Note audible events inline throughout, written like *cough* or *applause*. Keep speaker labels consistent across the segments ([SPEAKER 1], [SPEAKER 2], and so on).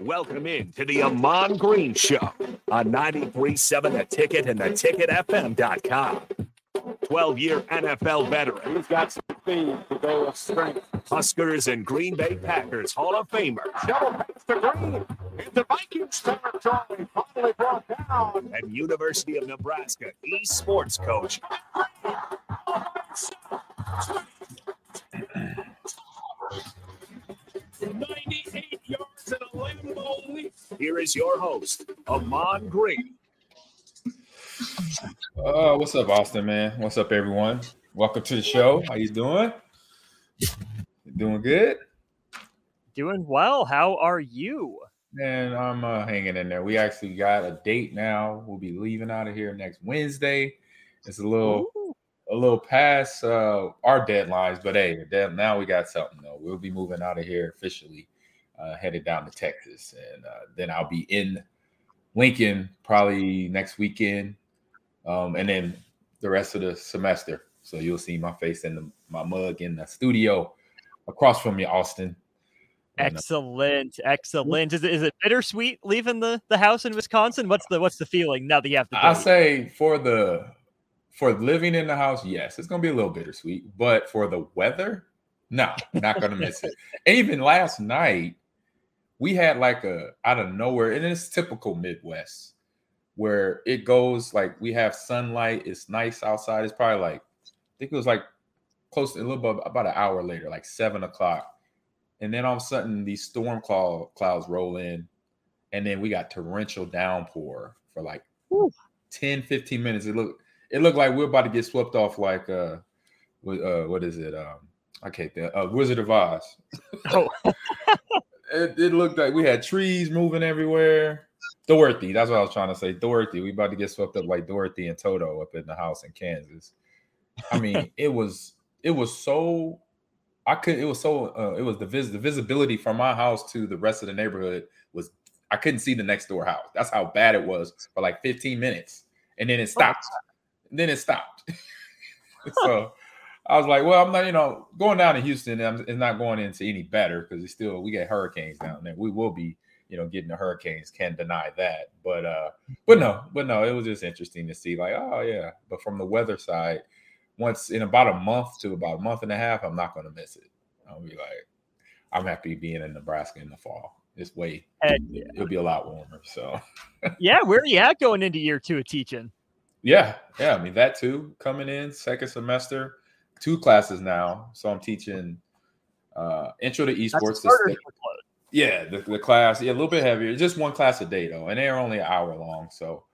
[SPEAKER 1] Welcome in to the Ahman Green Show on 93.7 The Ticket and the theticketfm.com. 12 year NFL veteran.
[SPEAKER 2] He's got some speed to go with strength.
[SPEAKER 1] Huskers and Green Bay Packers Hall of Famer.
[SPEAKER 2] Shovel pass to Green into Vikings territory. Finally brought down.
[SPEAKER 1] And University of Nebraska esports coach. *clears throat*
[SPEAKER 2] 98
[SPEAKER 1] Here is your host, Ahman Green.
[SPEAKER 3] Uh, what's up, Austin, man? What's up, everyone? Welcome to the show. How you doing? doing good?
[SPEAKER 4] Doing well. How are you?
[SPEAKER 3] Man, I'm uh, hanging in there. We actually got a date now. We'll be leaving out of here next Wednesday. It's a little
[SPEAKER 4] Ooh.
[SPEAKER 3] a little past uh, our deadlines, but hey, now we got something though. We'll be moving out of here officially, uh, headed down to Texas, and uh, then I'll be in Lincoln probably next weekend, um, and then the rest of the semester. So you'll see my face in the, my mug in the studio across from you, Austin. Uh,
[SPEAKER 4] Excellent, excellent. Is it is it bittersweet leaving the, the house in Wisconsin? What's the what's the feeling now that you have to?
[SPEAKER 3] I say for the for living in the house, yes, it's gonna be a little bittersweet. But for the weather, no, not gonna miss it. And even last night, we had like a out of nowhere, and it's typical Midwest where it goes like we have sunlight, it's nice outside. It's probably like I think it was like close to a little bit about an hour later, like seven o'clock. And then all of a sudden these storm cloud, clouds roll in, and then we got torrential downpour for like
[SPEAKER 4] Whew.
[SPEAKER 3] 10, 15 minutes. It looked it looked like we're about to get swept off like uh uh what is it? Um I can't think uh Wizard of Oz.
[SPEAKER 4] Oh. *laughs*
[SPEAKER 3] it, it looked like we had trees moving everywhere. Dorothy, that's what I was trying to say. Dorothy, we about to get swept up like Dorothy and Toto up in the house in Kansas. I mean, *laughs* it was it was so I could it was so uh, it was the vis the visibility from my house to the rest of the neighborhood was I couldn't see the next door house. That's how bad it was for like 15 minutes. And then it stopped. then it stopped. *laughs* so I was like, well, I'm not, you know, going down to Houston I'm, it's not going into any better because it's still we get hurricanes down there. We will be, you know, getting the hurricanes, can't deny that. But uh, but no, but no, it was just interesting to see, like, oh yeah. But from the weather side, once in about a month to about a month and a half, I'm not gonna miss it. I'll be like, I'm happy being in Nebraska in the fall. It's way,
[SPEAKER 4] Heck yeah.
[SPEAKER 3] it'll be a lot warmer. So *laughs*
[SPEAKER 4] yeah, where are you at going into year two of teaching?
[SPEAKER 3] yeah, yeah. I mean that too. Coming in second semester, two classes now. So I'm teaching uh intro to esports. yeah, the, the class, yeah, a little bit heavier. Just one class a day though, and they're only an hour long. So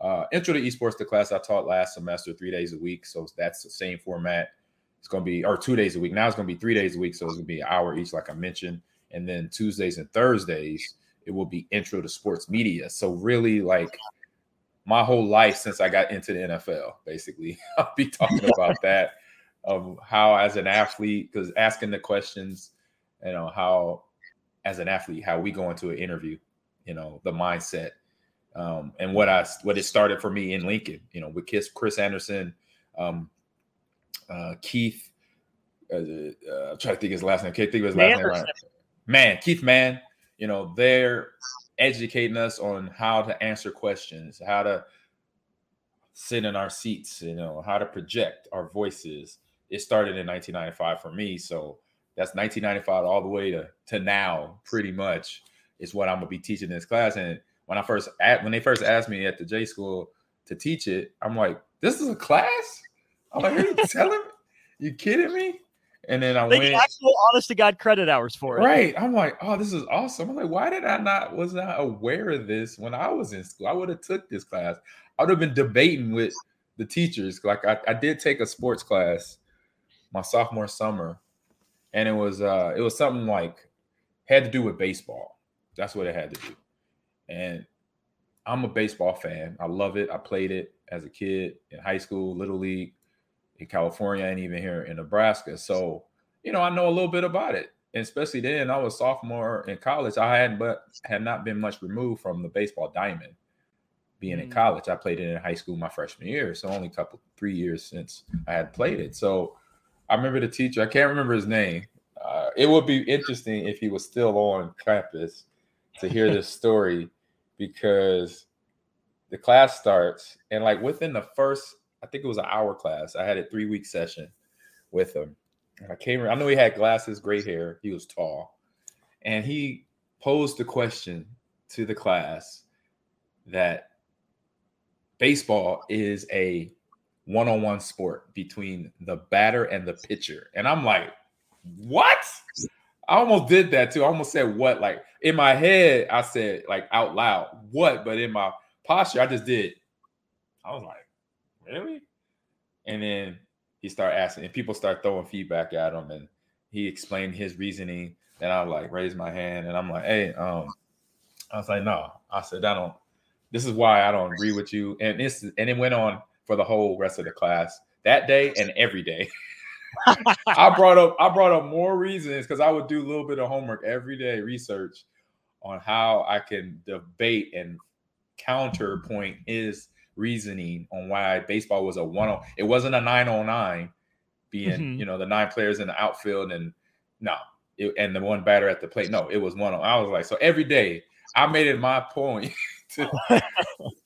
[SPEAKER 3] uh intro to esports, the class I taught last semester, three days a week. So that's the same format. It's gonna be or two days a week. Now it's gonna be three days a week, so it's gonna be an hour each, like I mentioned. And then Tuesdays and Thursdays, it will be intro to sports media. So really like my whole life since I got into the NFL, basically. *laughs* I'll be talking about that of how as an athlete, because asking the questions, you know, how as an athlete, how we go into an interview, you know, the mindset. Um, and what I what it started for me in Lincoln, you know, with Chris, Chris Anderson, um, uh, Keith, uh, uh, I'm trying to think his last name. Can't think of his last name. Right. Man, Keith man you know, they're educating us on how to answer questions, how to sit in our seats, you know, how to project our voices. It started in 1995 for me, so that's 1995 all the way to to now, pretty much is what I'm gonna be teaching this class. And when I first at when they first asked me at the J school to teach it, I'm like, this is a class. I'm like, are you *laughs* telling me? You kidding me? And then I
[SPEAKER 4] They
[SPEAKER 3] went
[SPEAKER 4] actual honest to God credit hours for it.
[SPEAKER 3] Right. I'm like, oh, this is awesome. I'm like, why did I not was not aware of this when I was in school? I would have took this class. I would have been debating with the teachers. Like I, I did take a sports class my sophomore summer, and it was uh it was something like had to do with baseball. That's what it had to do. And I'm a baseball fan. I love it. I played it as a kid in high school, little league in California, and even here in Nebraska. So, you know, I know a little bit about it. And especially then, I was sophomore in college. I had but had not been much removed from the baseball diamond. Being in
[SPEAKER 4] Mm.
[SPEAKER 3] college, I played it in high school my freshman year, so only a couple three years since I had played it. So I remember the teacher. I can't remember his name. Uh, it would be interesting if he was still on campus. to hear this *laughs* story because the class starts and like within the first, I think it was an hour class. I had a three week session with him. And I came. I know he had glasses, gray hair. He was tall, and he posed the question to the class that baseball is a one-on-one sport between the batter and the pitcher. And I'm like, what? I almost did that too. I almost said what? Like in my head, I said like out loud, what? But in my posture, I just did. I was like, really? And then he started asking, and people start throwing feedback at him, and he explained his reasoning. And I like raised my hand, and I'm like, hey, um, I was like, no. I said, I don't. This is why I don't agree with you. And this, and it went on for the whole rest of the class that day and every day. *laughs* *laughs* I brought up I brought up more reasons because I would do a little bit of homework every day, research on how I can debate and counterpoint his reasoning on why baseball was a one on it wasn't a 909 being mm-hmm. you know the nine players in the outfield and no it, and the one batter at the plate no it was one on I was like so every day I made it my point *laughs* to, *laughs*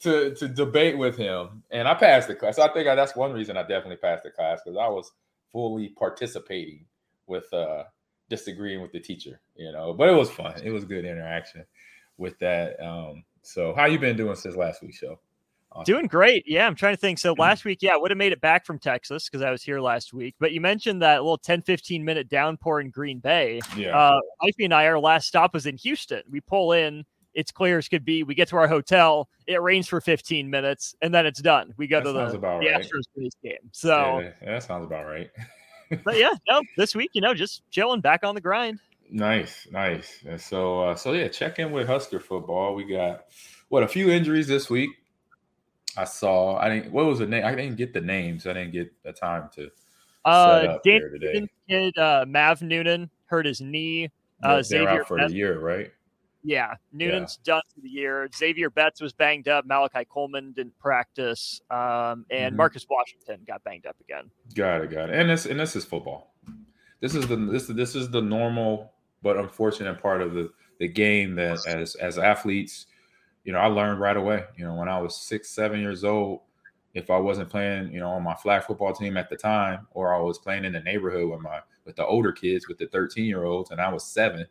[SPEAKER 3] to to debate with him, and I passed the class. So I think I, that's one reason I definitely passed the class because I was fully participating with uh disagreeing with the teacher, you know. But it was fun. It was good interaction with that. Um, so how you been doing since last week's show?
[SPEAKER 4] Awesome. Doing great. Yeah, I'm trying to think. So last week, yeah, I would have made it back from Texas because I was here last week. But you mentioned that little 10, 15 minute downpour in Green Bay.
[SPEAKER 3] Yeah. Uh,
[SPEAKER 4] Ify and I, our last stop was in Houston. We pull in it's clear as could be. We get to our hotel, it rains for 15 minutes, and then it's done. We go
[SPEAKER 3] that
[SPEAKER 4] to the,
[SPEAKER 3] the right.
[SPEAKER 4] Astros game. So
[SPEAKER 3] yeah, that sounds about right. *laughs*
[SPEAKER 4] but yeah, no, this week, you know, just chilling back on the grind.
[SPEAKER 3] Nice, nice. And so, uh, so yeah, check in with Husker football. We got what a few injuries this week. I saw. I didn't. What was the name? I didn't get the names. I didn't get the time to.
[SPEAKER 4] Uh, Dan kid uh, Mav Noonan hurt his knee. Uh,
[SPEAKER 3] Xavier out for the year, right?
[SPEAKER 4] Yeah, Noonan's yeah. done for the year. Xavier Betts was banged up. Malachi Coleman didn't practice, um, and mm-hmm. Marcus Washington got banged up again.
[SPEAKER 3] Got it, got it. And this and this is football. This is the this this is the normal but unfortunate part of the the game that as as athletes, you know, I learned right away. You know, when I was six, seven years old, if I wasn't playing, you know, on my flag football team at the time, or I was playing in the neighborhood with my with the older kids, with the 13 year olds, and I was seven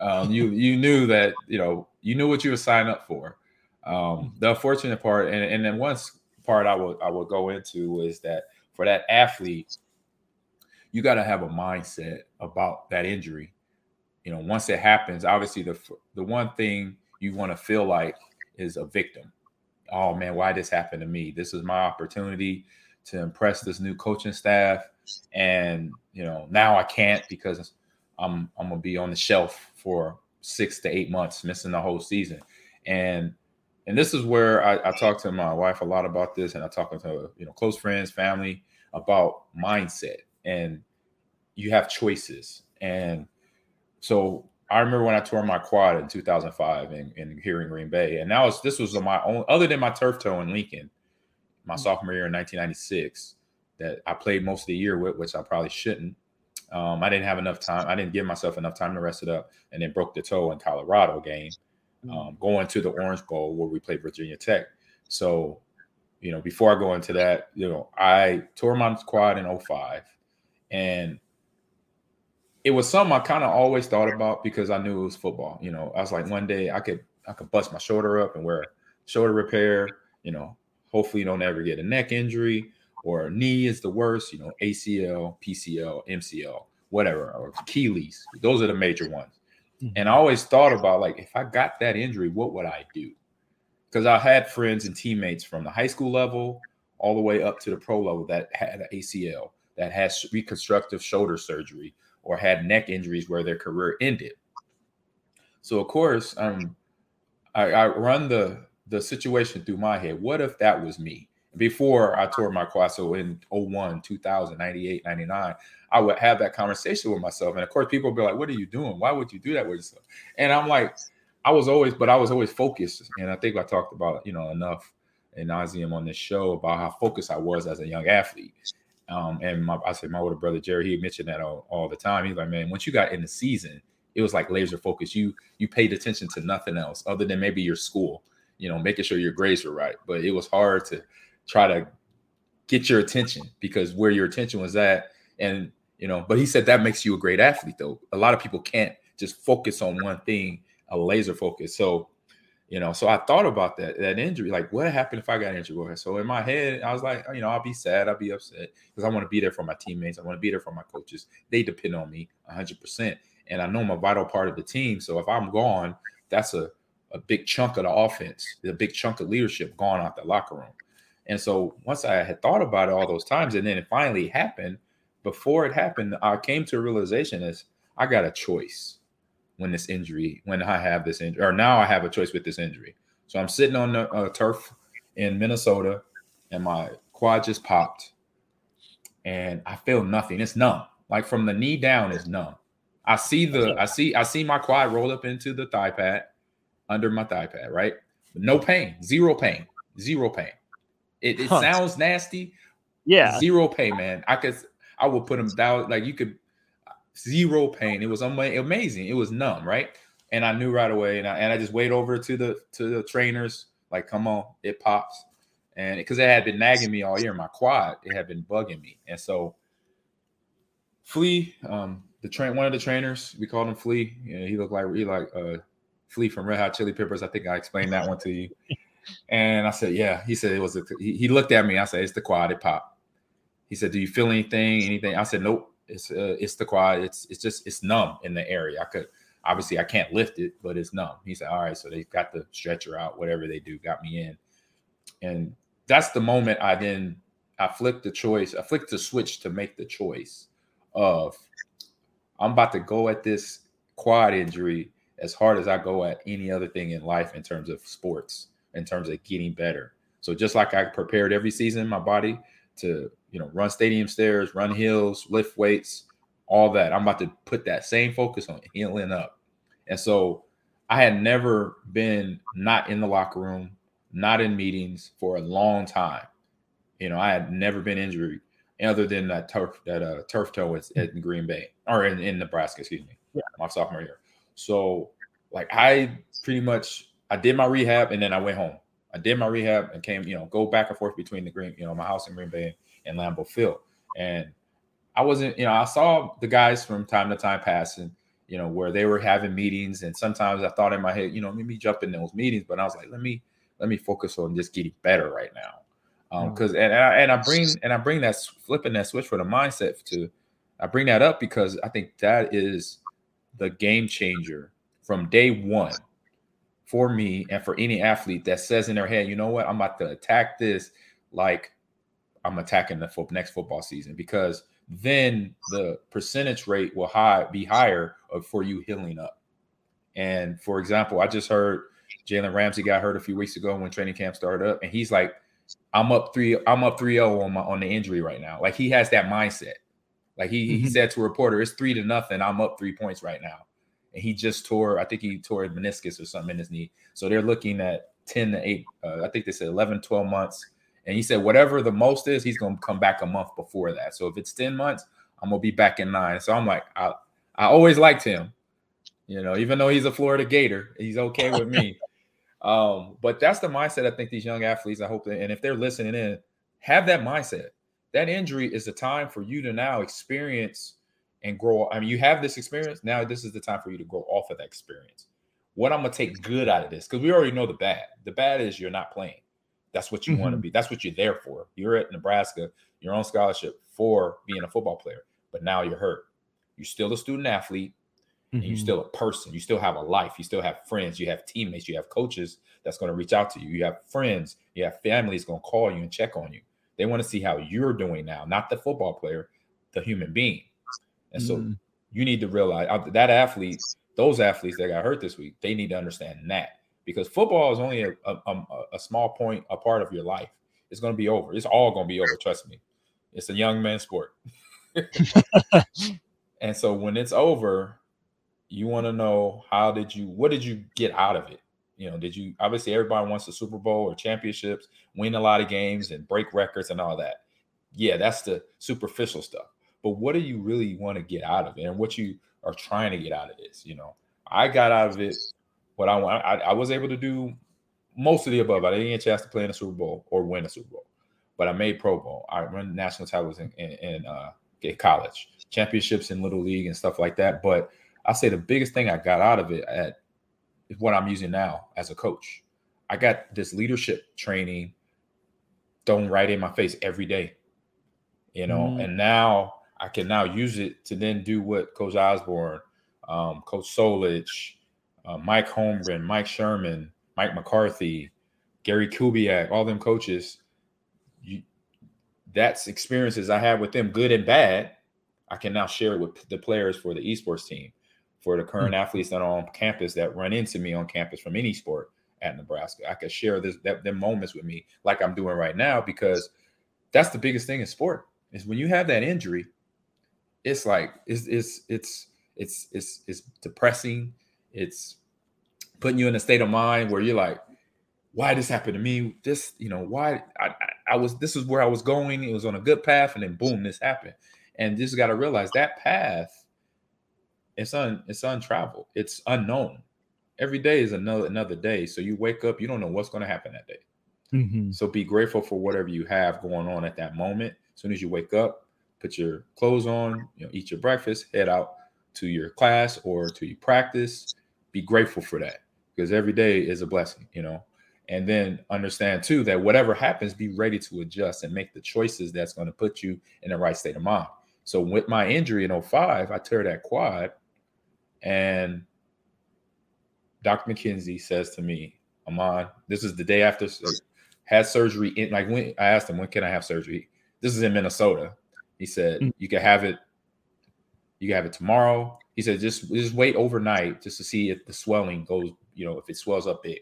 [SPEAKER 3] um, you you knew that you know you knew what you were signing up for. Um, the unfortunate part, and, and then one part I will I will go into is that for that athlete, you got to have a mindset about that injury. You know, once it happens, obviously the the one thing you want to feel like is a victim. Oh man, why this happened to me? This is my opportunity to impress this new coaching staff, and you know now I can't because I'm I'm gonna be on the shelf for six to eight months, missing the whole season. And and this is where I, I talk to my wife a lot about this, and I talk to you know close friends, family about mindset. And you have choices. And so I remember when I tore my quad in 2005 in, in here in Green Bay, and that was this was my own other than my turf toe in Lincoln, my mm-hmm. sophomore year in 1996, that I played most of the year with, which I probably shouldn't. Um, I didn't have enough time. I didn't give myself enough time to rest it up, and then broke the toe in Colorado game, mm. um, going to the Orange Bowl where we played Virginia Tech. So, you know, before I go into that, you know, I tore my quad in 05 and it was something I kind of always thought about because I knew it was football. You know, I was like, one day I could I could bust my shoulder up and wear a shoulder repair. You know, hopefully you don't ever get a neck injury or knee is the worst, you know, ACL, PCL, MCL, whatever, or Achilles. Those are the major ones. Mm-hmm. And I always thought about like, if I got that injury, what would I do? Because I had friends and teammates from the high school level all the way up to the pro level that had an ACL, that had reconstructive shoulder surgery, or had neck injuries where their career ended. So of course, um, I, I run the the situation through my head. What if that was me? Before I tore my quad. So in 01, 2000, 98, 99, I would have that conversation with myself. And of course, people would be like, What are you doing? Why would you do that with yourself? And I'm like, I was always, but I was always focused. And I think I talked about, you know, enough in nauseum on this show about how focused I was as a young athlete. Um, and my, I said, my older brother Jerry, he mentioned that all, all the time. He's like, man, once you got in the season, it was like laser focus. You you paid attention to nothing else other than maybe your school, you know, making sure your grades were right. But it was hard to try to get your attention because where your attention was at, and you know, but he said that makes you a great athlete though. A lot of people can't just focus on one thing, a laser focus. So you know, so I thought about that that injury, like what happened if I got injured? So in my head, I was like, you know, I'll be sad, I'll be upset because I want to be there for my teammates, I want to be there for my coaches. They depend on me 100, percent and I know I'm a vital part of the team. So if I'm gone, that's a a big chunk of the offense, a big chunk of leadership gone out the locker room. And so once I had thought about it all those times, and then it finally happened, before it happened, I came to a realization is I got a choice when this injury, when I have this injury, or now I have a choice with this injury. So I'm sitting on the uh, turf in Minnesota, and my quad just popped, and I feel nothing. It's numb. Like from the knee down, is numb. I see the, I see, I see my quad roll up into the thigh pad, under my thigh pad, right? No pain, zero pain, zero pain. It, it sounds nasty.
[SPEAKER 4] Yeah,
[SPEAKER 3] zero pain, man. I could, I would put them down. Like you could zero pain. It was amazing. It was numb, right? And I knew right away. And I, and I just wait over to the to the trainers, like, come on, it pops. And because it had been nagging me all year, my quad, it had been bugging me. And so Flea, um, the train one of the trainers, we called him Flea. You know, he looked like he like uh Flea from Red Hot Chili Peppers. I think I explained that one to you. And I said, Yeah. He said it was a he, looked at me. I said, It's the quad, it popped. He said, Do you feel anything? Anything? I said, Nope. It's uh, it's the quad. It's it's just it's numb in the area. I could obviously I can't lift it, but it's numb. He said, all right, so they got the stretcher out, whatever they do, got me in, and that's the moment I then I flipped the choice. I flipped the switch to make the choice of I'm about to go at this quad injury as hard as I go at any other thing in life in terms of sports, in terms of getting better. So just like I prepared every season, my body to you know run stadium stairs, run hills, lift weights, all that. I'm about to put that same focus on healing up. And so I had never been not in the locker room, not in meetings for a long time. You know, I had never been injured other than that turf that uh, turf toe at, at Green Bay or in, in Nebraska, excuse me, yeah. my sophomore year. So like I pretty much I did my rehab and then I went home. I did my rehab and came, you know, go back and forth between the Green, you know, my house in Green Bay and Lambeau Field. And I wasn't, you know, I saw the guys from time to time passing, you know, where they were having meetings. And sometimes I thought in my head, you know, let me jump in those meetings, but I was like, let me, let me focus on just getting better right now. Um, because and, and I, and I bring and I bring that flipping that switch for the mindset to I bring that up because I think that is the game changer from day one for me and for any athlete that says in their head, you know what, I'm about to attack this like I'm attacking the fo- next football season because then the percentage rate will high, be higher for you healing up. And for example, I just heard Jalen Ramsey got hurt a few weeks ago when training camp started up, and he's like, "I'm up three, I'm up 3-0 on my on the injury right now." Like he has that mindset. Like he mm-hmm. he said to a reporter, "It's three to nothing. I'm up three points right now." And he just tore, I think he tore a meniscus or something in his knee. So they're looking at 10 to 8, uh, I think they said 11, 12 months. And he said, whatever the most is, he's going to come back a month before that. So if it's 10 months, I'm going to be back in nine. So I'm like, I, I always liked him, you know, even though he's a Florida Gator, he's okay with me. *laughs* um, but that's the mindset I think these young athletes, I hope, that, and if they're listening in, have that mindset. That injury is the time for you to now experience and grow. I mean, you have this experience. Now, this is the time for you to grow off of that experience. What I'm gonna take good out of this, because we already know the bad. The bad is you're not playing. That's what you mm-hmm. want to be. That's what you're there for. You're at Nebraska, you're on scholarship for being a football player, but now you're hurt. You're still a student athlete, mm-hmm. and you're mm-hmm. still a person. You still have a life. You still have friends. You have teammates. You have coaches that's going to reach out to you. You have friends. You have families going to call you and check on you. They want to see how you're doing now, not the football player, the human being. And so mm. you need to realize that athlete, those athletes that got hurt this week, they need to understand that because football is only a, a, a small point, a part of your life. It's going to be over. It's all going to be over. Trust me. It's a young man sport. *laughs* and so when it's over, you want to know how did you, what did you get out of it? You know, did you obviously everybody wants the Super Bowl or championships, win a lot of games and break records and all that. Yeah, that's the superficial stuff but what do you really want to get out of it and what you are trying to get out of this. You know, I got out of it what I want. I, I was able to do most of the above. I didn't get a chance to play in a Super Bowl or win a Super Bowl, but I made Pro Bowl. I won national titles in, in, in uh, college, championships in Little League and stuff like that. But I say the biggest thing I got out of it at is what I'm using now as a coach. I got this leadership training thrown right in my face every day, you know, mm. and now I can now use it to then do what Coach Osborne, um, Coach Solich, uh, Mike Holmgren, Mike Sherman, Mike McCarthy, Gary Kubiak, all them coaches. You, that's experiences I have with them, good and bad. I can now share it with the players for the esports team, for the current mm-hmm. athletes that are on campus that run into me on campus from any sport at Nebraska. I can share this that them moments with me like I'm doing right now because that's the biggest thing in sport is when you have that injury, it's like it's it's it's it's it's, it's depressing. It's putting you in a state of mind where you're like, why this happened to me? This, you know, why I, I, I was this is where I was going. It was on a good path, and then boom, this happened. And just got to realize that path, it's un it's untraveled. It's unknown. Every day is another another day. So you wake up, you don't know what's going to happen that day. Mm-hmm. So be grateful for whatever you have going on at that moment. As soon as you wake up, put your clothes on, you know, eat your breakfast, head out to your class or to your practice. Be grateful for that because every day is a blessing, you know. And then understand too that whatever happens, be ready to adjust and make the choices that's going to put you in the right state of mind. So with my injury in 05, I tear that quad, and Dr. McKenzie says to me, Ahman, this is the day after had surgery in like when I asked him when can I have surgery? This is in Minnesota. He said, mm-hmm. you can have it, you can have it tomorrow. He said, just just wait overnight just to see if the swelling goes you know, if it swells up big.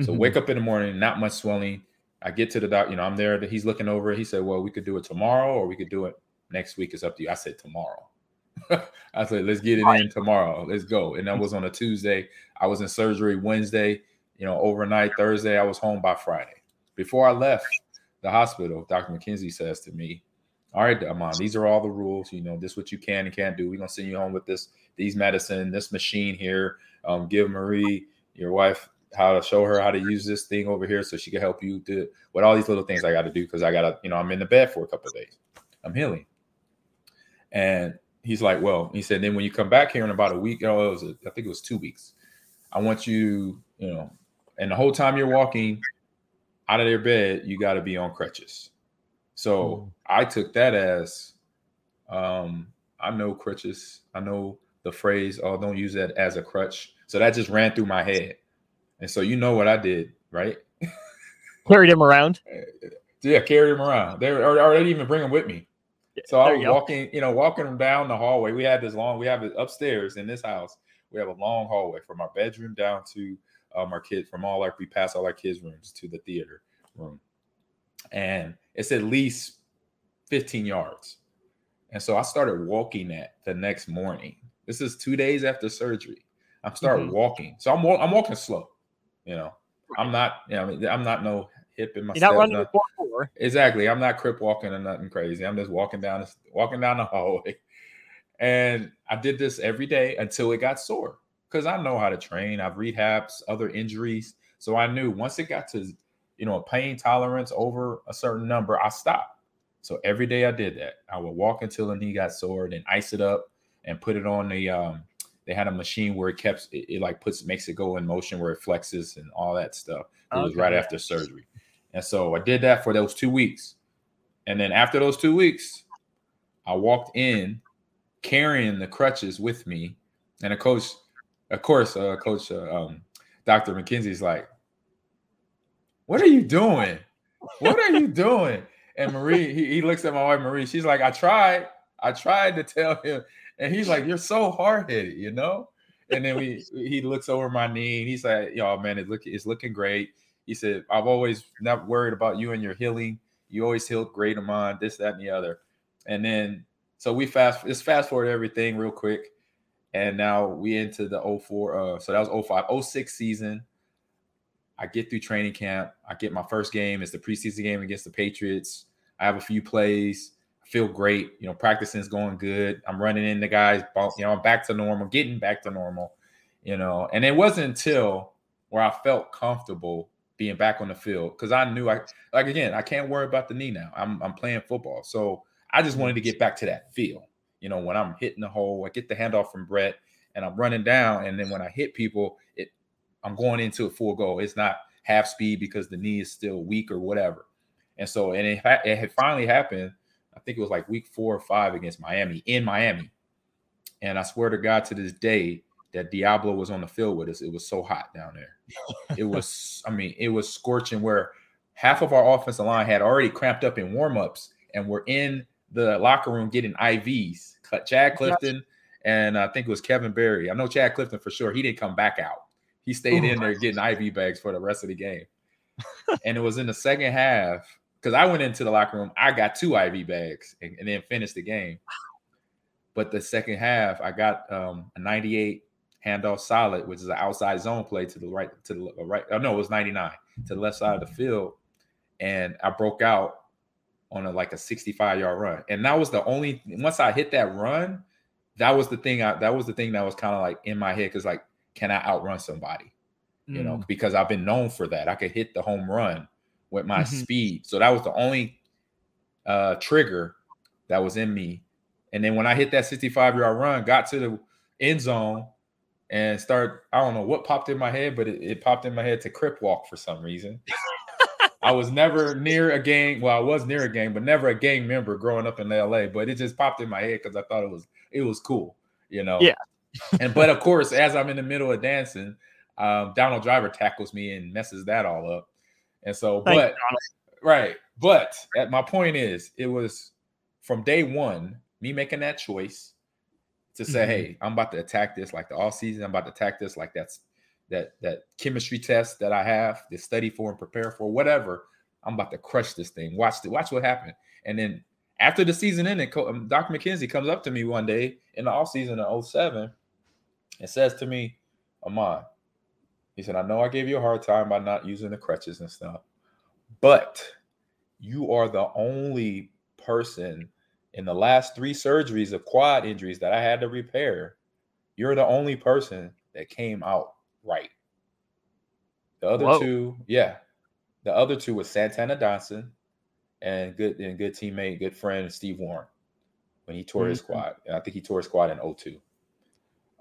[SPEAKER 3] So mm-hmm. wake up in the morning, not much swelling. I get to the doctor, you know, I'm there. He's looking over it. He said, Well, we could do it tomorrow or we could do it next week. It's up to you. I said, Tomorrow. *laughs* I said, Let's get it in tomorrow. Let's go. And that was on a Tuesday. I was in surgery Wednesday, you know, overnight. Thursday, I was home by Friday. Before I left the hospital, Dr. McKenzie says to me, All right, Ahman, these are all the rules. You know, this is what you can and can't do. We're gonna send you home with this, these medicine, this machine here um, give Marie, your wife, how to show her how to use this thing over here so she can help you do what all these little things I got to do because I got to, you know, I'm in the bed for a couple of days. I'm healing. And he's like, well, he said, then when you come back here in about a week, oh, it was, a, I think it was two weeks. I want you, you know, and the whole time you're walking out of their bed, you got to be on crutches. So mm. I took that as, um, I know crutches. I know the phrase, oh, don't use that as a crutch. So that just ran through my head. And so you know what I did, right?
[SPEAKER 4] Carried him around. *laughs*
[SPEAKER 3] yeah, carried him around. They or, or they even bring him with me. So I was walking, you know, walking down the hallway. We had this long, we have it upstairs in this house. We have a long hallway from our bedroom down to um, our kids, from all our we pass all our kids' rooms to the theater room. And it's at least 15 yards. And so I started walking that the next morning. This is two days after surgery. I'm starting mm-hmm. walking, so I'm I'm walking slow. You know, I'm not. You know, I'm not no hip in my.
[SPEAKER 4] You're not running not,
[SPEAKER 3] Exactly. I'm not crip walking or nothing crazy. I'm just walking down walking down the *laughs* hallway, and I did this every day until it got sore because I know how to train. I've rehabs other injuries, so I knew once it got to you know a pain tolerance over a certain number, I stopped. So every day I did that. I would walk until the knee got sore, then ice it up, and put it on the um they had a machine where it kept it, it, like puts makes it go in motion where it flexes and all that stuff. It okay. was right after surgery. And so I did that for those two weeks. And then after those two weeks, I walked in carrying the crutches with me. And a coach, of course, uh, coach uh, um, Dr. McKenzie's like, What are you doing? What are you doing? And Marie, he, he looks at my wife, Marie. She's like, I tried. I tried to tell him and he's like, "You're so hard headed," you know. And then we he looks over my knee and he's like, "Y'all, man, it look it's looking great." He said, "I've always not worried about you and your healing. You always healed great, Ahman. This, that, and the other." And then so we fast let's fast forward everything real quick. And now we into the 04, uh, so that was 05, 06 season. I get through training camp. I get my first game. It's the preseason game against the Patriots. I have a few plays. I feel great. You know, practicing is going good. I'm running into guys. You know, I'm back to normal, getting back to normal. You know, and it wasn't until where I felt comfortable being back on the field because I knew I like again I can't worry about the knee now. I'm I'm playing football, so I just wanted to get back to that feel. You know, when I'm hitting the hole, I get the handoff from Brett, and I'm running down, and then when I hit people, it I'm going into a full goal. It's not half speed because the knee is still weak or whatever. And so, and it, it had finally happened. I think it was like week four or five against Miami in Miami. And I swear to God, to this day, that Diablo was on the field with us. It was so hot down there. *laughs* it was, I mean, it was scorching where half of our offensive line had already cramped up in warmups and were in the locker room getting IVs. Chad Clifton and I think it was Kevin Barry. I know Chad Clifton for sure. He didn't come back out. He stayed in there getting IV bags for the rest of the game. and it was in the second half because I went into the locker room. I got two IV bags and, and then finished the game. But the second half, I got um, a 98 handoff solid, which is an outside zone play to the right, to the right. Oh, no, it was 99 to the left side of the field. And I broke out on a like a 65 yard run. And that was the only once I hit that run, that was the thing I that was the thing that was kind of like in my head because like, can I outrun somebody? You mm. know, because I've been known for that. I could hit the home run with my mm-hmm. speed. So that was the only uh trigger that was in me. And then when I hit that 65 yard run, got to the end zone, and start. I don't know what popped in my head, but it, it popped in my head to crip walk for some reason. I was never near a gang. Well, I was near a gang, but never a gang member growing up in LA. But it just popped in my head because I thought it was it was cool, you know.
[SPEAKER 4] Yeah.
[SPEAKER 3] And but of course, as I'm in the middle of dancing, um, Donald Driver tackles me and messes that all up. And so, Thank but you, right, but at my point is, it was from day one me making that choice to say, mm-hmm. hey, I'm about to attack this like the all season. I'm about to attack this like that's that that chemistry test that I have to study for and prepare for, whatever. I'm about to crush this thing. Watch the watch what happened. And then after the season ended, um, Dr. McKenzie comes up to me one day in the off season of 07 and says to me, Ahman, he said, I know I gave you a hard time by not using the crutches and stuff, but you are the only person in the last three surgeries of quad injuries that I had to repair, you're the only person that came out right. The other Whoa. two, yeah. The other two was Santana Johnson and good and good teammate, good friend Steve Warren when he tore mm-hmm. his quad. And I think he tore his quad in 02.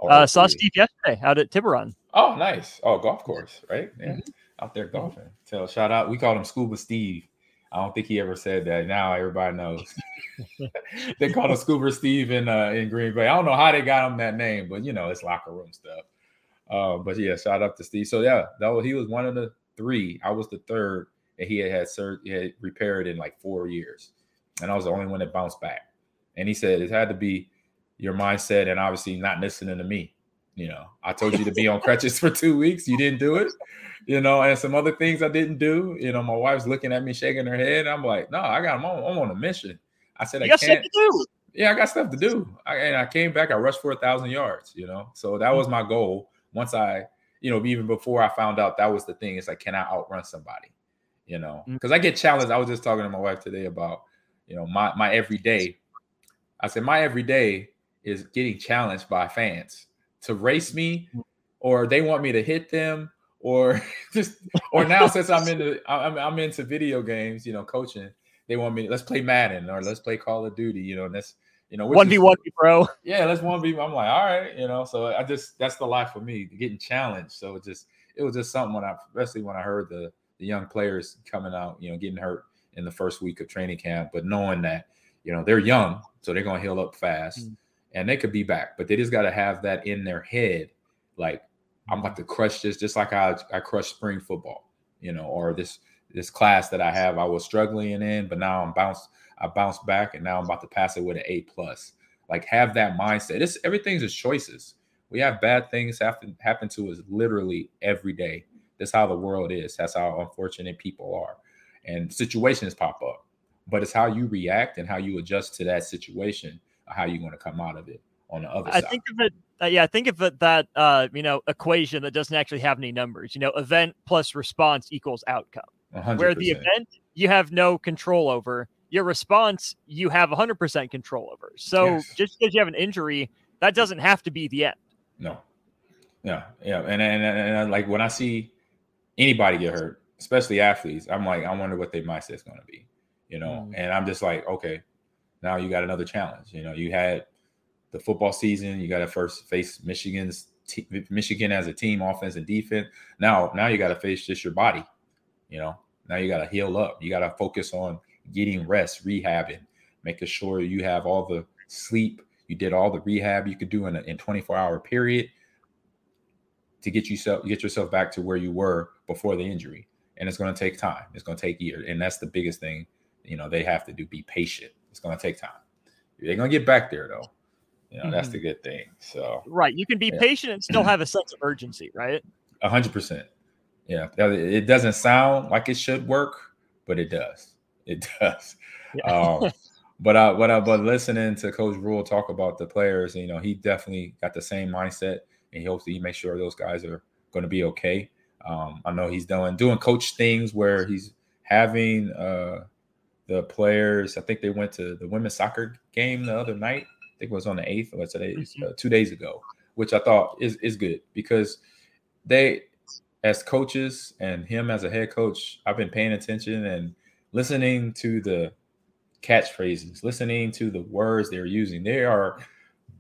[SPEAKER 4] Uh, saw Steve yesterday out at Tiburon.
[SPEAKER 3] Oh, nice. Oh, golf course, right? Yeah. Mm-hmm. Out there golfing. So shout out. We called him Scuba Steve. I don't think he ever said that. Now everybody knows. *laughs* they call him Scuba Steve in uh, in Green Bay. I don't know how they got him that name, but you know it's locker room stuff. Uh, but yeah, shout out to Steve. So yeah, that was, he was one of the three. I was the third, and he had had, sur- he had repaired in like four years, and I was the only one that bounced back. And he said it had to be your mindset, and obviously not listening to me. You know, I *laughs* told you to be on crutches for two weeks. You didn't do it you know, and some other things I didn't do. You know, my wife's looking at me, shaking her head. I'm like, no, I got, I'm on, I'm on a mission. I said, you I can't. do. Yeah, I got stuff to do. I, and I came back, I rushed for a thousand yards, you know. So that was my goal. Once I, you know, even before I found out that was the thing, it's like, can I outrun somebody? You know, because mm. I get challenged. I was just talking to my wife today about, you know, my my everyday. I said my everyday is getting challenged by fans to race me, mm. or they want me to hit them, or *laughs* just or now since I'm into *laughs* I'm, I'm into video games, you know, coaching. They want me let's play Madden or let's play Call of Duty, you know, and that's you know
[SPEAKER 4] one v one bro.
[SPEAKER 3] Yeah, let's one v. I'm like, all right, you know. So I just that's the life for me, getting challenged. So it just it was just something when I especially when I heard the the young players coming out, you know, getting hurt in the first week of training camp, but knowing that you know they're young, so they're gonna heal up fast, mm-hmm. And they could be back, but they just got to have that in their head, like I'm about to crush this, just like I I crushed spring football, you know, or this this class that I have I was struggling in, but now I'm bounced I bounced back and now I'm about to pass it with an A plus. Like have that mindset. It's everything's just choices. We have bad things happen happen to us literally every day. That's how the world is. That's how unfortunate people are. And situations pop up. But it's how you react and how you adjust to that situation, how you're going to come out of it on the other
[SPEAKER 4] I
[SPEAKER 3] side.
[SPEAKER 4] I think of it uh, yeah, think of it that uh, you know equation that doesn't actually have any numbers. You know, event plus response equals outcome. 100%. Where the event you have no control over, your response you have 100% control over. So yes. just because you have an injury, that doesn't have to be the end.
[SPEAKER 3] No. Yeah. Yeah. And, and, and, and like when I see anybody get hurt, especially athletes, I'm like, I wonder what their mindset's going to be, you know? Mm. And I'm just like, okay, now you got another challenge. You know, you had the football season, you got to first face Michigan's Michigan as a team, offense and defense. Now, now you got to face just your body. You know, now you got to heal up. You got to focus on getting rest, rehabbing, making sure you have all the sleep. You did all the rehab you could do in a in 24 hour period to get yourself get yourself back to where you were before the injury. And it's going to take time. It's going to take years, and that's the biggest thing. You know, they have to do. Be patient. It's going to take time. They're going to get back there though. You know, mm-hmm. that's the good thing. So
[SPEAKER 4] right, you can be yeah. patient and still have a sense of urgency, right?
[SPEAKER 3] A hundred percent. Yeah, it doesn't sound like it should work, but it does. It *laughs* does. Yeah. Um, *laughs* but I, but I, but listening to Coach Rhule talk about the players, you know, he definitely got the same mindset, and he hopes that he makes sure those guys are going to be okay. Um, I know he's doing doing coach things where he's having uh, the players. I think they went to the women's soccer game the other night. I think it was on the eighth or today, mm-hmm. uh, two days ago, which I thought is is good because they, as coaches and him as a head coach, I've been paying attention and listening to the catchphrases, listening to the words they're using. They are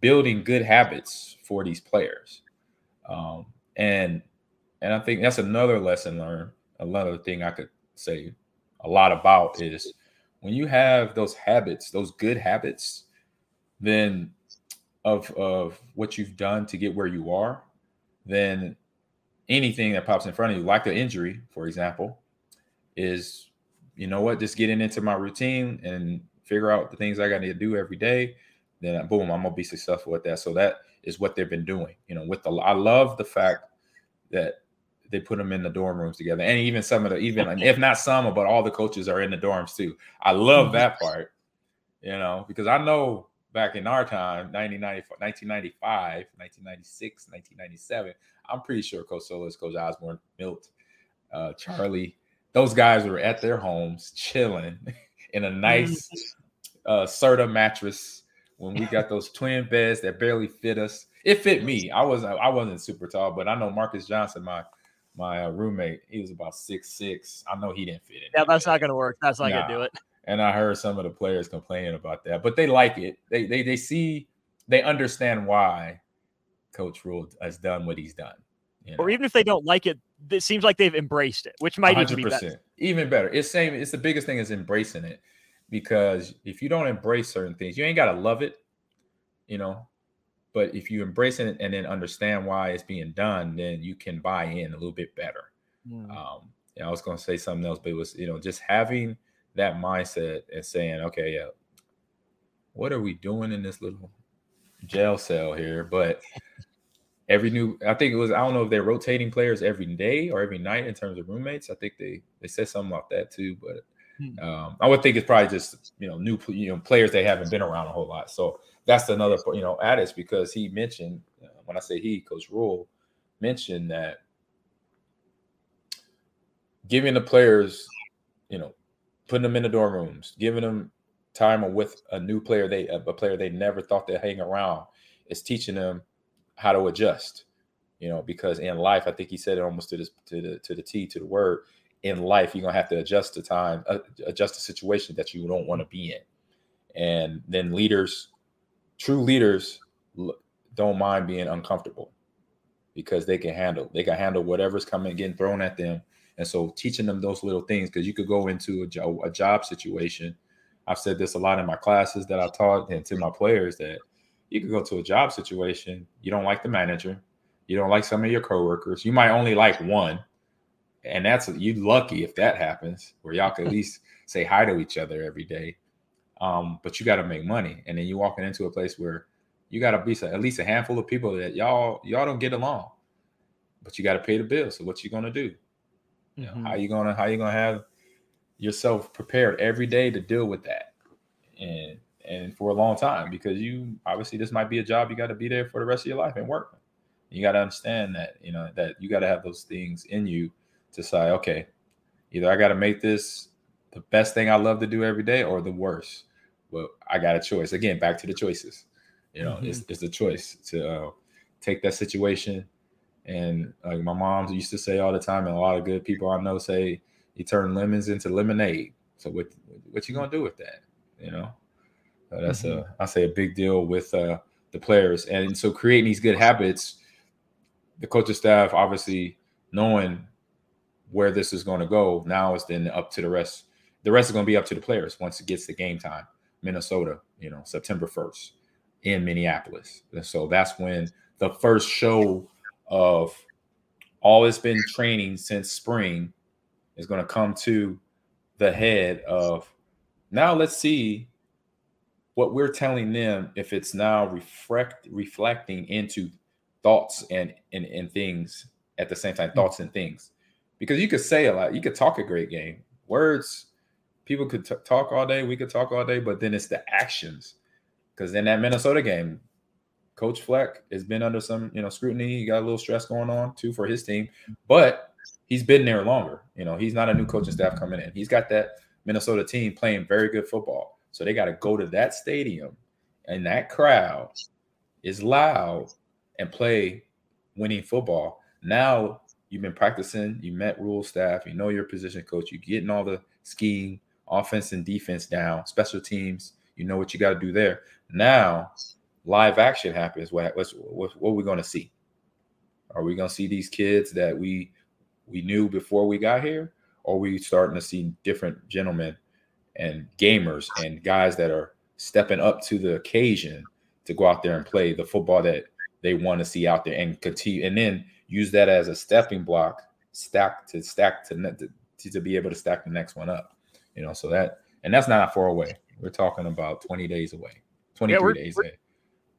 [SPEAKER 3] building good habits for these players, um, and and I think that's another lesson learned. Another thing I could say a lot about is when you have those habits, those good habits, then of of what you've done to get where you are, then anything that pops in front of you, like the injury, for example, is you know what, just getting into my routine and figure out the things I got to do every day. Then uh, boom, I'm gonna be successful at that. So that is what they've been doing. You know, with the I love the fact that they put them in the dorm rooms together, and even some of the even *laughs* if not some, but all the coaches are in the dorms too. I love mm-hmm. that part, you know, because I know back in our time, 1995, 1996, 1997, I'm pretty sure Coach Solich, Coach Osborne, Milt, uh, Charlie, those guys were at their homes chilling *laughs* in a nice mm-hmm. uh, Serta mattress when we got those twin beds that barely fit us. It fit me. I wasn't I wasn't super tall, but I know Marcus Johnson, my my uh, roommate, he was about six six. I know he didn't fit in.
[SPEAKER 4] Yeah, that's not gonna work. That's not nah. gonna do it.
[SPEAKER 3] And I heard some of the players complaining about that, but they like it. They they they see they understand why Coach Rhule has done what he's done.
[SPEAKER 4] You know? Or even if they don't like it, it seems like they've embraced it, which might 100%. even be better.
[SPEAKER 3] Even better. It's same. It's the biggest thing is embracing it, because if you don't embrace certain things, you ain't gotta love it. You know, but if you embrace it and then understand why it's being done, then you can buy in a little bit better. Mm. Um, I was going to say something else, but it was you know just having that mindset and saying, okay, yeah, what are we doing in this little jail cell here? But every new, I think it was, I don't know if they're rotating players every day or every night in terms of roommates. I think they they said something about that too, but hmm. um, I would think it's probably just you know new you know players they haven't been around a whole lot. So that's another you know Addis because he mentioned uh, when I say he, Coach Rhule mentioned that giving the players, you know, putting them in the dorm rooms, giving them time with a new player they a player they never thought they'd hang around is teaching them how to adjust. You know, because in life, I think he said it almost to this to the to the T to the word. In life, you're gonna have to adjust the time, uh, adjust the situation that you don't want to be in, and then leaders true leaders don't mind being uncomfortable because they can handle they can handle whatever's coming getting thrown at them. And so teaching them those little things because you could go into a, jo- a job situation. I've said this a lot in my classes that i taught and to my players that you could go to a job situation you don't like the manager you don't like some of your coworkers you might only like one and that's you lucky if that happens where y'all can at *laughs* least say hi to each other every day um, but you got to make money, and then you walking into a place where you got to be at least a handful of people that y'all y'all don't get along, but you got to pay the bill. So what you gonna do? You know, mm-hmm. how you gonna how you gonna have yourself prepared every day to deal with that, and and for a long time because you obviously this might be a job you got to be there for the rest of your life and work. You got to understand that you know that you got to have those things in you to say, okay, either I got to make this the best thing I love to do every day or the worst? Well, I got a choice. Again, back to the choices. You know, mm-hmm. it's it's the choice to uh, take that situation. And like my mom used to say all the time, and a lot of good people I know say, you turn lemons into lemonade. So what what you gonna do with that? You know, so that's mm-hmm. a I say a big deal with uh, the players, and so creating these good habits. The coaching staff obviously knowing where this is going to go. Now it's then up to the rest. The rest is going to be up to the players once it gets to game time. Minnesota, you know, September 1st in Minneapolis. And so that's when the first show of all it's been training since spring is going to come to the head of now let's see what we're telling them if it's now reflect reflecting into thoughts and and, and things at the same time hmm. thoughts and things because you could say a lot you could talk a great game words people could t- talk all day we could talk all day but then it's the actions. Because in that minnesota game coach fleck has been under some you know scrutiny. He got a little stress going on too for his team. But he's been there longer. You know he's not a new coaching staff coming in. He's got that minnesota team playing very good football. So they got to go to that stadium and that crowd is loud and play winning football. Now you've been practicing, you met Rhule staff, you know your position coach, you're getting all the scheme, offense and defense down, special teams, you know what you got to do there. Now, live action happens. What what's, what, what are we going to see? Are we going to see these kids that we we knew before we got here, or we starting to see different gentlemen and gamers and guys that are stepping up to the occasion to go out there and play the football that they want to see out there and continue, and then use that as a stepping block, stack to stack to, to to be able to stack the next one up. You know, so that and that's not far away. We're talking about 20 days away, 23 yeah, days away.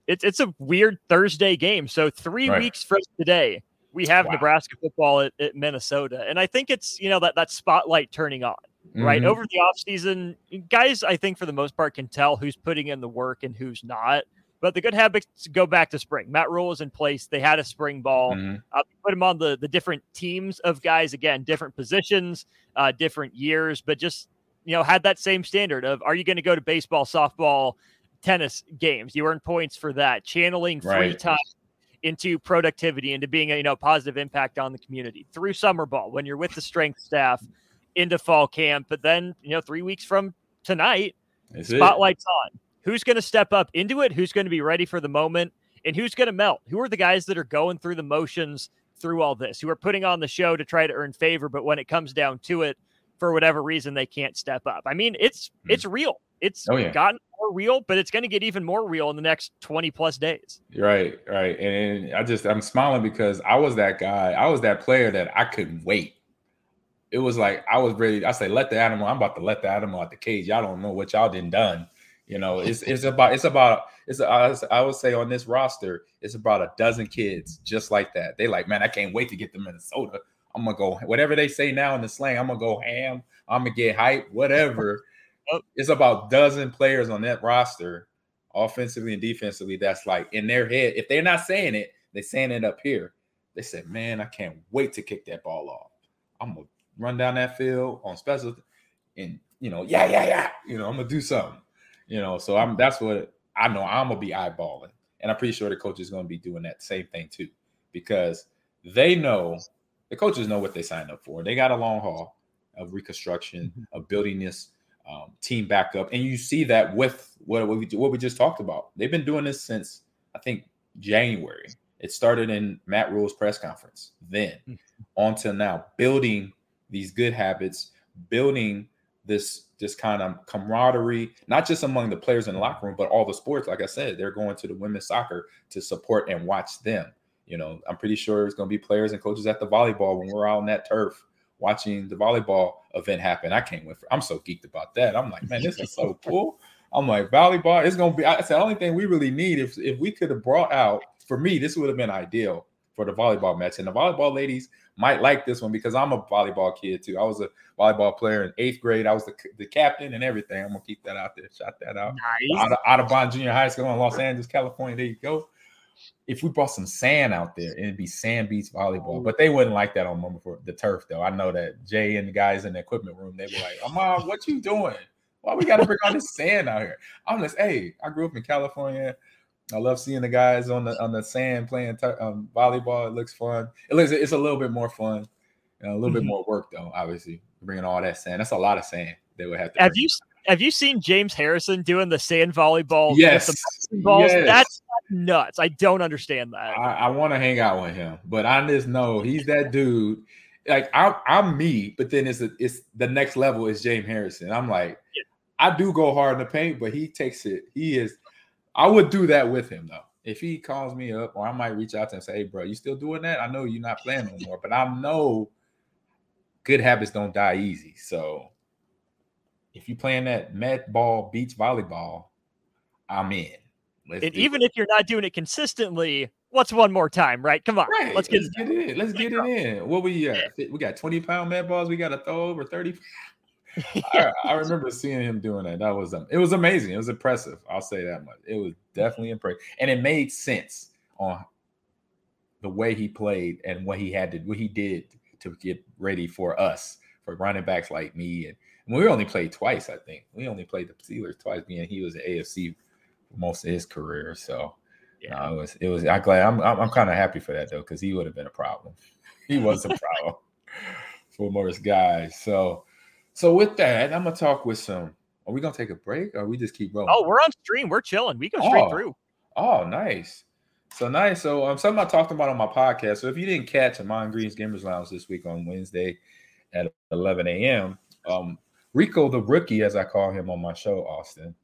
[SPEAKER 4] It's it's a weird Thursday game. So three right. weeks from today, we have wow. Nebraska football at, at, Minnesota. And I think it's, you know, that that spotlight turning on. Right. Mm-hmm. Over the offseason, guys, I think for the most part can tell who's putting in the work and who's not. But the good habits go back to spring. Matt Rhule was in place. They had a spring ball. Mm-hmm. Uh, put him on the the different teams of guys again, different positions, uh, different years, but just you know had that same standard of are you going to go to baseball, softball, tennis games? You earn points for that. Channeling free right. time into productivity, into being a you know positive impact on the community through summer ball when you're with the strength staff into fall camp. But then you know three weeks from tonight, Is spotlights it? on who's going to step up into it, who's going to be ready for the moment, and who's going to melt. Who are the guys that are going through the motions through all this, who are putting on the show to try to earn favor, but when it comes down to it, for whatever reason, they can't step up. I mean, it's mm. it's real. It's oh, yeah. gotten more real, but it's going to get even more real in the next 20 plus days.
[SPEAKER 3] Right, right. And I just I'm smiling because I was that guy. I was that player that I couldn't wait. It was like I was ready. I say, let the animal. I'm about to let the animal out the cage. Y'all don't know what y'all done done. You know, it's it's about it's about it's I would say on this roster, it's about a dozen kids just like that. They like, man, I can't wait to get to Minnesota. I'm gonna go whatever they say now in the slang. I'm gonna go ham. I'm gonna get hype. Whatever. it's about dozen players on that roster, offensively and defensively. That's like in their head. If they're not saying it, they're saying it up here. They said, "Man, I can't wait to kick that ball off. I'm gonna run down that field on special, and you know, yeah, yeah, yeah. You know, I'm gonna do something." You know, so I'm that's what I know I'm gonna be eyeballing. And I'm pretty sure the coach is gonna be doing that same thing too, because they know the coaches know what they signed up for. They got a long haul of reconstruction, mm-hmm. of building this um, team back up. And you see that with what, what, we, what we just talked about. They've been doing this since I think January. It started in Matt Rhule's press conference, then mm-hmm. on to now, building these good habits, building this this kind of camaraderie, not just among the players in the locker room, but all the sports. Like I said, they're going to the women's soccer to support and watch them. You know, I'm pretty sure it's going to be players and coaches at the volleyball when we're out on that turf watching the volleyball event happen. I can't wait for. I'm so geeked about that. I'm like, man, this is so *laughs* cool. I'm like, volleyball. It's going to be. It's the only thing we really need. If if we could have brought out for me, this would have been ideal for the volleyball match. And the volleyball ladies might like this one because I'm a volleyball kid too. I was a volleyball player in eighth grade. I was the, the captain and everything. I'm gonna keep that out there. Shout that out. Nice. Out of, Audubon Junior High School in Los Angeles, California. There you go. If we brought some sand out there, it'd be sand beach volleyball. But they wouldn't like that on moment for the turf, though. I know that Jay and the guys in the equipment room, they were like, Mom, what you doing? Why we gotta bring all this sand out here? I'm just, hey, I grew up in California. I love seeing the guys on the on the sand playing um, volleyball. It looks fun. It looks it's a little bit more fun, a little mm-hmm. bit more work though. Obviously, bringing all that sand. That's a lot of sand they would have to.
[SPEAKER 4] Have bring. you have you seen James Harrison doing the sand volleyball?
[SPEAKER 3] Yes,
[SPEAKER 4] balls? Yes. That's nuts. I don't understand that.
[SPEAKER 3] I, I want to hang out with him, but I just know he's that dude. Like I'm, I'm me, but then it's a, it's the next level is James Harrison. I'm like, yeah. I do go hard in the paint, but he takes it. He is. I would do that with him though. If he calls me up, or I might reach out to him and say, "Hey, bro, you still doing that? I know you're not playing no more, but I know good habits don't die easy. So if you're playing that med ball beach volleyball, I'm in.
[SPEAKER 4] Let's and even it. if you're not doing it consistently, what's one more time, right? Come on,
[SPEAKER 3] right. let's get, let's get it in. Let's get it *laughs* in. What we uh, we got 20 pound med balls. We got to throw over 30. *laughs* I, I, remember seeing him doing that. That was um, it was amazing. It was impressive. I'll say that much. It was definitely impressive, and it made sense on the way he played and what he had to what he did to get ready for us for running backs like me and we only played twice, I think. We only played the Steelers twice, being he was an AFC most of his career. So yeah, uh, it was it was. I'm glad. I'm I'm, I'm kind of happy for that though, because he would have been a problem. *laughs* He was a *laughs* problem *laughs* for most guys. So so with that, I'm gonna talk with some. Are we gonna take a break, or we just keep rolling?
[SPEAKER 4] Oh, we're on stream. We're chilling. We go straight
[SPEAKER 3] oh,
[SPEAKER 4] through.
[SPEAKER 3] Oh, nice. So nice. So um, something I talked about on my podcast. So if you didn't catch Ahman Green's Gamers Lounge this week on Wednesday at 11 a.m., um, Rico the rookie, as I call him on my show, Austin,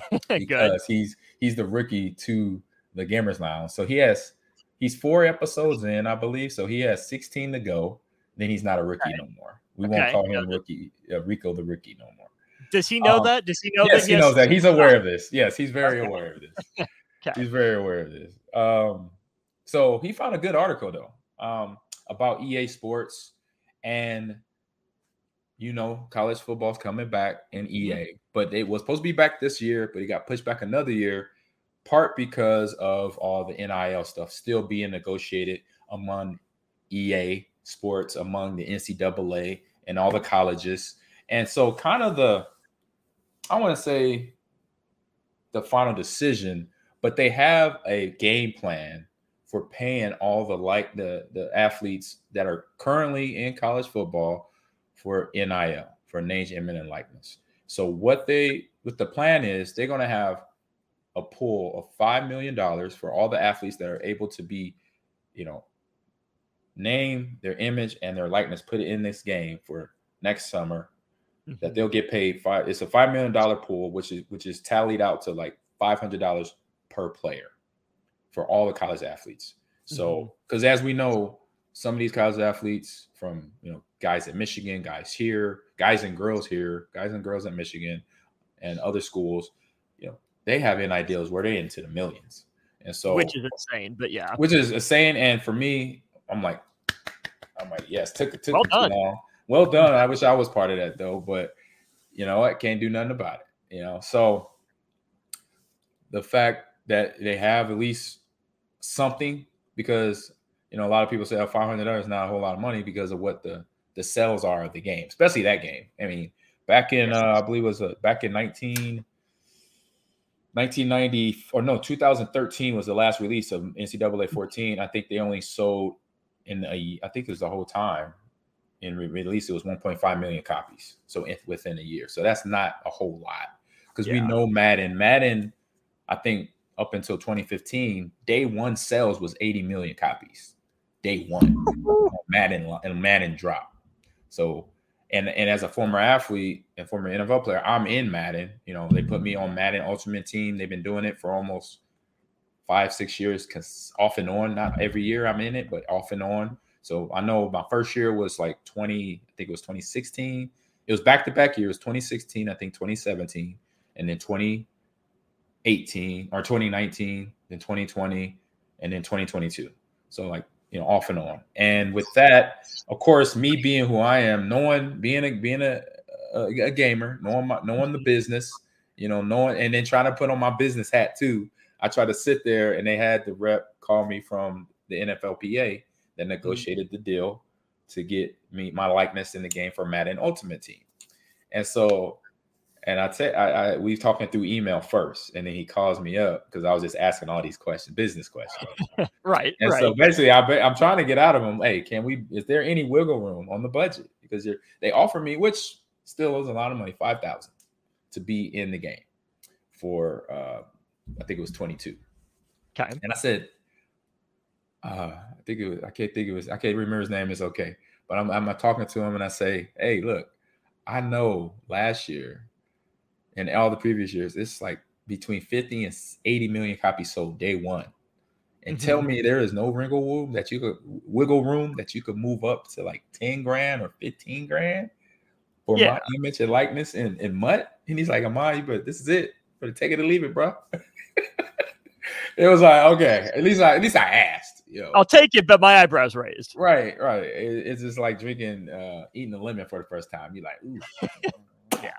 [SPEAKER 3] *laughs* because he's he's the rookie to the Gamers Lounge. So he has he's four episodes in, I believe. So he has 16 to go. Then he's not a rookie okay. no more. We okay. won't call him rookie uh, Rico the rookie no more.
[SPEAKER 4] Does he know um, that? Does he know
[SPEAKER 3] yes,
[SPEAKER 4] that?
[SPEAKER 3] he knows that. He's aware of this. Yes, he's very aware of this. *laughs* okay. He's very aware of this. Um, so he found a good article though um, about EA Sports and you know, college football's coming back in EA, but it was supposed to be back this year, but it got pushed back another year, part because of all the NIL stuff still being negotiated among EA sports, among the NCAA and all the colleges. And so, kind of the, I want to say, the final decision, but they have a game plan for paying all the like the the athletes that are currently in college football for NIL, for name, image, and likeness. So what they what the plan is, they're going to have a pool of five million dollars for all the athletes that are able to be, you know, name their image and their likeness put it in this game for next summer. Mm-hmm. That they'll get paid five. It's a five million dollar pool, which is which is tallied out to like five hundred dollars per player for all the college athletes. So, because mm-hmm. as we know, some of these college athletes from you know guys at Michigan, guys here, guys and girls here, guys and girls at Michigan, and other schools, you know, they have NIL deals where they into the millions. And so
[SPEAKER 4] which is insane, but yeah.
[SPEAKER 3] Which is insane. And for me, I'm like, I'm like, yes, took it took well done. long. Well done. I wish I was part of that though, but you know I can't do nothing about it. You know, so the fact that they have at least something because you know, a lot of people say oh, five hundred dollars is not a whole lot of money because of what the the sales are of the game, especially that game. I mean, back in uh, I believe it was uh, back in 19, 1990 or no 2013 was the last release of NCAA 14. I think they only sold in a I think it was the whole time in re- release it was 1.5 million copies. So within a year, so that's not a whole lot because yeah. we know Madden. Madden, I think up until 2015, day one sales was 80 million copies day one Madden and Madden drop. So and and as a former athlete and former NFL player, I'm in Madden. You know, they put me on Madden Ultimate Team. They've been doing it for almost five, six years, cause off and on. Not every year I'm in it, but off and on. So I know my first year was like 20, I think it was 2016. It was back to back years, 2016, I think 2017, and then 2018 or 2019, then 2020, and then 2022. So like you know, off and on. And with that, of course, me being who I am, knowing being a being a, a, a gamer, knowing my, knowing the business, you know, knowing and then trying to put on my business hat too. I tried to sit there, and they had the rep call me from the NFLPA that mm-hmm. negotiated mm-hmm. the deal to get me my likeness in the game for Madden Ultimate Team. And so, and I said, I, I we talking through email first, and then he calls me up because I was just asking all these questions, business questions. *laughs*
[SPEAKER 4] right.
[SPEAKER 3] And
[SPEAKER 4] right.
[SPEAKER 3] so basically, I I'm trying to get out of him. Hey, can we? Is there any wiggle room on the budget? Because they offer me, which still is a lot of money, five thousand, to be in the game for uh I think it was 22.
[SPEAKER 4] Okay.
[SPEAKER 3] And I said, uh, I think it was, I can't think it was, I can't remember his name. It's okay. But I'm, I'm talking to him and I say, hey, look, I know last year and all the previous years, it's like between 50 and 80 million copies sold day one. And mm-hmm. tell me there is no wiggle room that you could wiggle room that you could move up to like 10 grand or 15 grand for yeah. my image and likeness in, in MUT. And he's like, Amai, but this is it. But take it or leave it, bro. *laughs* it was like, okay, at least I at least I asked. You know.
[SPEAKER 4] I'll take it, but my eyebrows raised.
[SPEAKER 3] Right, right. It, it's just like drinking, uh, eating a lemon for the first time. You're like, ooh, *laughs*
[SPEAKER 4] yeah.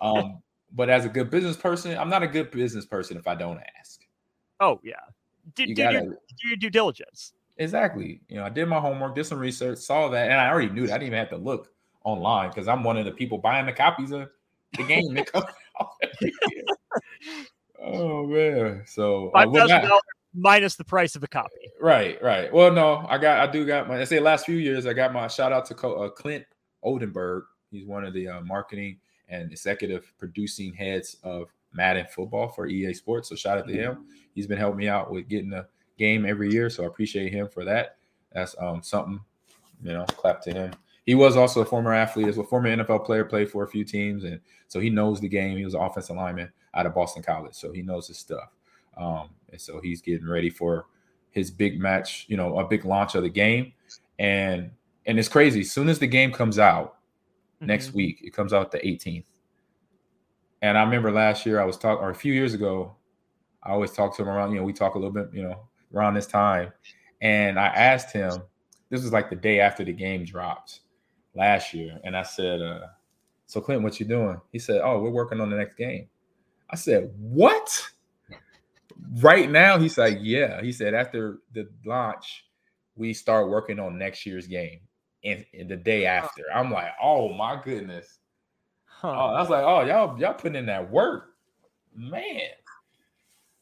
[SPEAKER 3] um, but as a good business person, I'm not a good business person if I don't ask.
[SPEAKER 4] Oh yeah, did, you do, gotta, your, do your due diligence.
[SPEAKER 3] Exactly. You know, I did my homework, did some research, saw that, and I already knew that. I didn't even have to look online because I'm one of the people buying the copies of the game that *laughs* out. Oh man. So
[SPEAKER 4] five thousand dollars minus the price of the copy.
[SPEAKER 3] Right, right. Well, no, I got I do got my I say last few years I got my shout out to uh, Clint Oldenburg. He's one of the uh, marketing and executive producing heads of Madden football for EA Sports. So shout out to him. He's been helping me out with getting the game every year. So I appreciate him for that. That's um something, you know, clap to him. He was also a former athlete, as a former NFL player, played for a few teams, and so he knows the game. He was an offensive lineman out of Boston College, so he knows his stuff. Um, and so he's getting ready for his big match, you know, a big launch of the game. And and it's crazy. As soon as the game comes out mm-hmm. next week, it comes out the 18th. And I remember last year I was talking, or a few years ago, I always talk to him around, you know, we talk a little bit, you know, around this time. And I asked him, this was like the day after the game dropped last year. And I said, uh, so Clinton, what you doing? He said, Oh, we're working on the next game. I said, What? Right now, he's like, Yeah. He said, After the launch, we start working on next year's game and, the day after. I'm like, Oh my goodness. Huh. Oh, I was like, Oh, y'all, y'all putting in that work, man.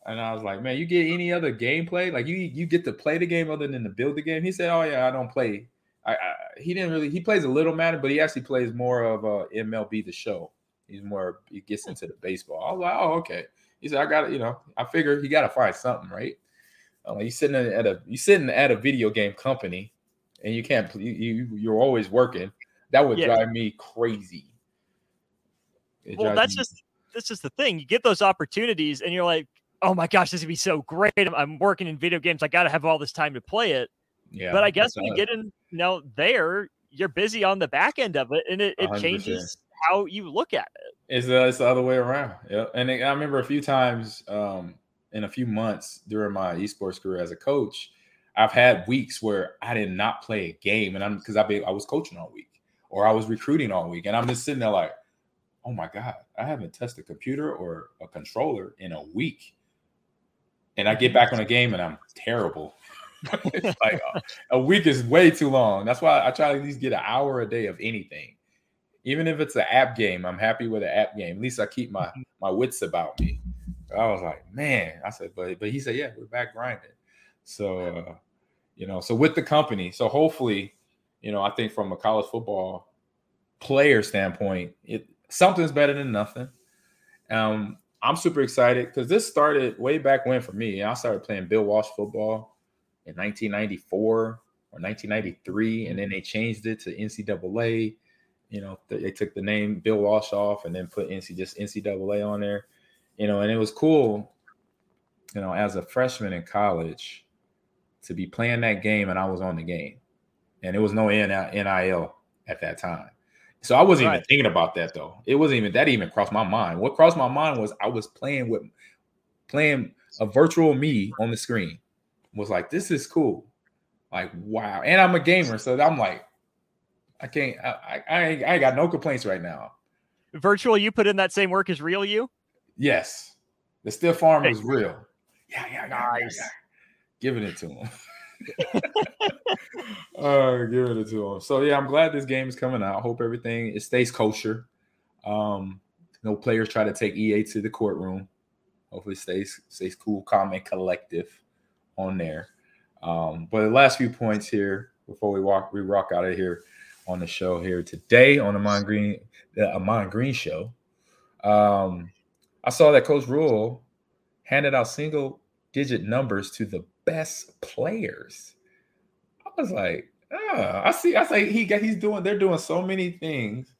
[SPEAKER 3] And I was like, man, you get any other gameplay? Like you you get to play the game other than to build the game? He said, Oh yeah, I don't play. I, I he didn't really he plays a little Madden, but he actually plays more of uh MLB the show. He's more he gets into the baseball. I was like, oh, okay. He said, I got it, you know, I figure he gotta find something, right? Uh, you sitting at a you sitting at a video game company and you can't you, you you're always working. That would yeah. drive me crazy.
[SPEAKER 4] It well, that's me- just that's just the thing. You get those opportunities and you're like, oh my gosh, this would be so great. I'm, I'm working in video games. I got to have all this time to play it. Yeah. But I guess when you get in, you know, there, you're busy on the back end of it and it, it changes how you look at it.
[SPEAKER 3] It's, uh, it's the other way around. Yeah. And I remember a few times um, in a few months during my esports career as a coach, I've had weeks where I did not play a game and I'm because I, I was coaching all week or I was recruiting all week. And I'm just sitting there like, oh my God, I haven't touched a computer or a controller in a week. And I get back on a game and I'm terrible. *laughs* like a, a, week is way too long. That's why I try to at least get an hour a day of anything. Even if it's an app game, I'm happy with an app game. At least I keep my mm-hmm. my wits about me. I was like, man, I said, but but he said, yeah, we're back grinding. So uh, you know, so with the company, so hopefully, you know, I think from a college football player standpoint, it something's better than nothing. Um, I'm super excited because this started way back when for me. I started playing Bill Walsh football in 1994 or 1993, and then they changed it to NCAA. You know, they took the name Bill Walsh off and then put NC just NCAA on there. You know, and it was cool. You know, as a freshman in college, to be playing that game, and I was on the game, and it was no NIL at that time. So I wasn't right. even thinking about that though. It wasn't even that even crossed my mind. What crossed my mind was I was playing with playing a virtual me on the screen was like, this is cool. Like, wow. And I'm a gamer. So I'm like, I can't, I, I, I ain't got no complaints right now.
[SPEAKER 4] Virtual, you put in that same work as real you?
[SPEAKER 3] Yes. The stiff arm is real. Yeah, yeah, nice. Yeah, yeah. Giving it to him. uh, *laughs* giving it to him. So yeah, I'm glad this game is coming out. Hope everything it stays kosher. Um, no players try to take EA to the courtroom. Hopefully, stays stays cool, calm, and collective on there. Um, but the last few points here before we walk, we rock out of here on the show here today on the Ahman Green, the Ahman Green Show. Um, I saw that Coach Rhule handed out single digit numbers to the best players. I was like, oh, I see. I say he got he's doing. They're doing so many things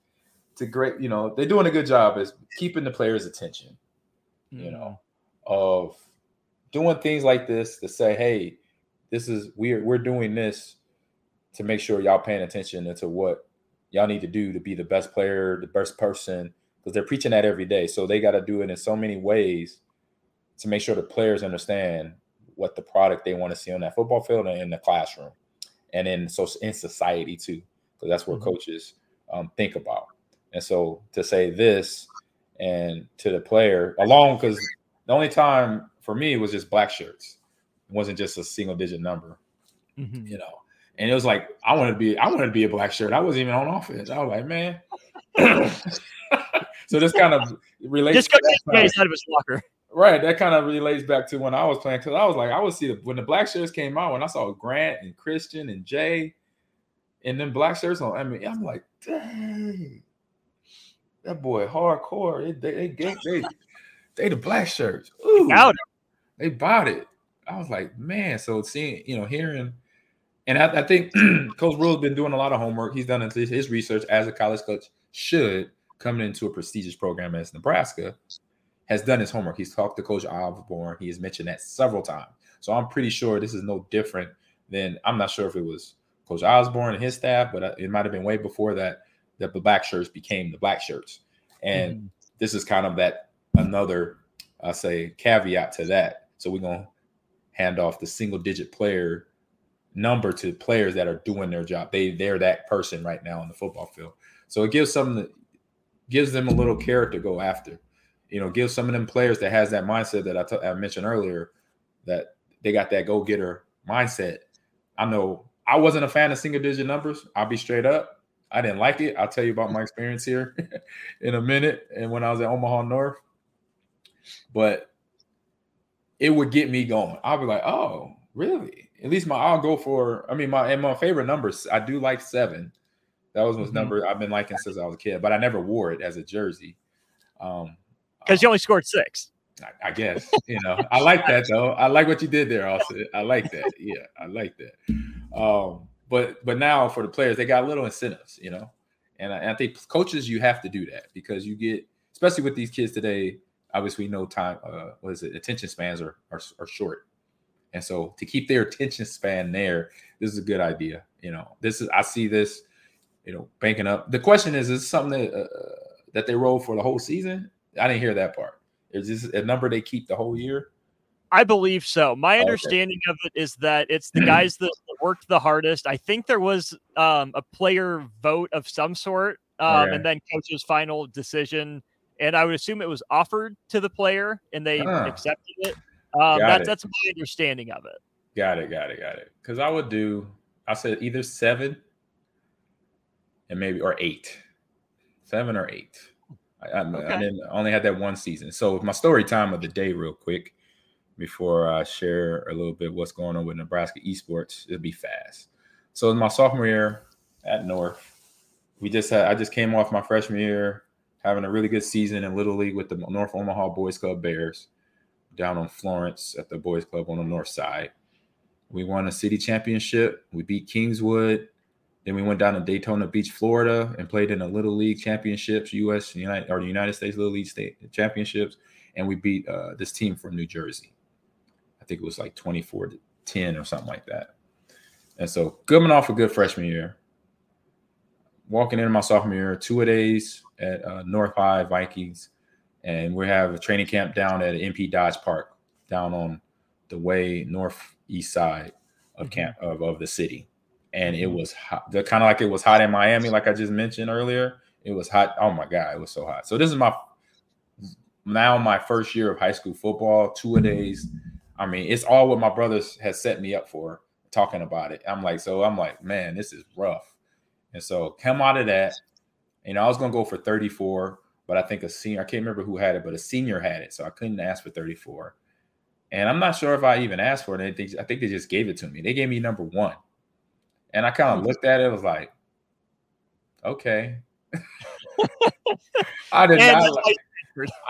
[SPEAKER 3] to great. You know, they're doing a good job as keeping the players' attention. You mm. know, of doing things like this to say, hey, this is we're we're doing this to make sure y'all paying attention to what y'all need to do to be the best player, the best person, because they're preaching that every day. So they got to do it in so many ways to make sure the players understand what the product they want to see on that football field and in the classroom, and in so in society too, because that's what mm-hmm. coaches um, think about. And so to say this and to the player alone, because the only time for me was just black shirts, it wasn't just a single digit number, mm-hmm. you know. And it was like I wanted to be, I wanted to be a black shirt. I wasn't even on offense. I was like, man. *laughs* *laughs* so this kind of relates.
[SPEAKER 4] Just go get out of his locker.
[SPEAKER 3] Right, that kind of relates back to when I was playing because I was like, I would see the, when the black shirts came out when I saw Grant and Christian and Jay, and then black shirts on. I mean, I'm like, dang, that boy hardcore. They they they they, they the black shirts. Ooh, they bought it. I was like, man. So seeing, you know, hearing, and I, I think *clears throat* Coach Rhule's been doing a lot of homework. He's done his research as a college coach should coming into a prestigious program as Nebraska has done his homework. He's talked to Coach Osborne. He has mentioned that several times. So I'm pretty sure this is no different than I'm not sure if it was Coach Osborne and his staff, but it might have been way before that that the black shirts became the black shirts. And mm-hmm. this is kind of that another, I say, caveat to that. So we're gonna hand off the single digit player number to players that are doing their job. They they're that person right now on the football field. So it gives something that gives them a little character to go after you know, give some of them players that has that mindset that I, t- I mentioned earlier, that they got that go getter mindset. I know I wasn't a fan of single digit numbers. I'll be straight up. I didn't like it. I'll tell you about my experience here *laughs* in a minute. And when I was at Omaha North, but it would get me going. I'll be like, oh, really? At least my I'll go for. I mean, my and my favorite numbers. I do like seven. That was my mm-hmm. number I've been liking since I was a kid, but I never wore it as a jersey. Um,
[SPEAKER 4] because you only scored six.
[SPEAKER 3] I, I guess you know I like that *laughs* though. I like what you did there, also. I like that. Yeah, I like that. Um, but but now for the players, they got little incentives, you know, and I, and I think coaches you have to do that because you get, especially with these kids today. Obviously, no time. Uh, what is it? Attention spans are, are are short, and so to keep their attention span there, this is a good idea. You know, this is I see this, you know, banking up. The question is, is something that uh, that they roll for the whole season? I didn't hear that part. Is this a number they keep the whole year?
[SPEAKER 4] I believe so. My understanding okay. of it is that it's the guys that worked the hardest. I think there was um, a player vote of some sort, um, and then coach's final decision. And I would assume it was offered to the player, and they huh. accepted it. Um, that's it. that's my understanding of it.
[SPEAKER 3] Got it. Got it. Got it. Because I would do. I said either seven, and maybe or eight, seven or eight. I, okay. I, didn't I only had that one season. So my story time of the day, real quick, before I share a little bit what's going on with Nebraska esports, it'll be fast. So in my sophomore year at North, we just had I just came off my freshman year having a really good season in Little League with the North Omaha Boys Club Bears down on Florence at the Boys Club on the north side. We won a city championship. We beat Kingswood. Then we went down to Daytona Beach, Florida, and played in the Little League Championships, U.S. United or the United States Little League State Championships, and we beat uh, this team from New Jersey. I think it was like 24 to 10 or something like that. And so coming off a good freshman year, walking into my sophomore year, two a days at uh, North High Vikings, and we have a training camp down at NP Dodge Park, down on the way northeast side of mm-hmm. camp of, of the city and it mm-hmm. was hot. The kind of like it was hot in Miami, like I just mentioned earlier. It was hot. Oh my god, it was so hot. So this is my now my first year of high school football, two a days. I mean, it's all what my brothers has set me up for talking about it. I'm like, so I'm like, man, this is rough. And so come out of that. You know, I was gonna go for 34, but I think a senior, I can't remember who had it, but a senior had it. So I couldn't ask for 34. And I'm not sure if I even asked for it. I think they just gave it to me. They gave me number one. And I kind of hmm. looked at it, was like, okay. I did not like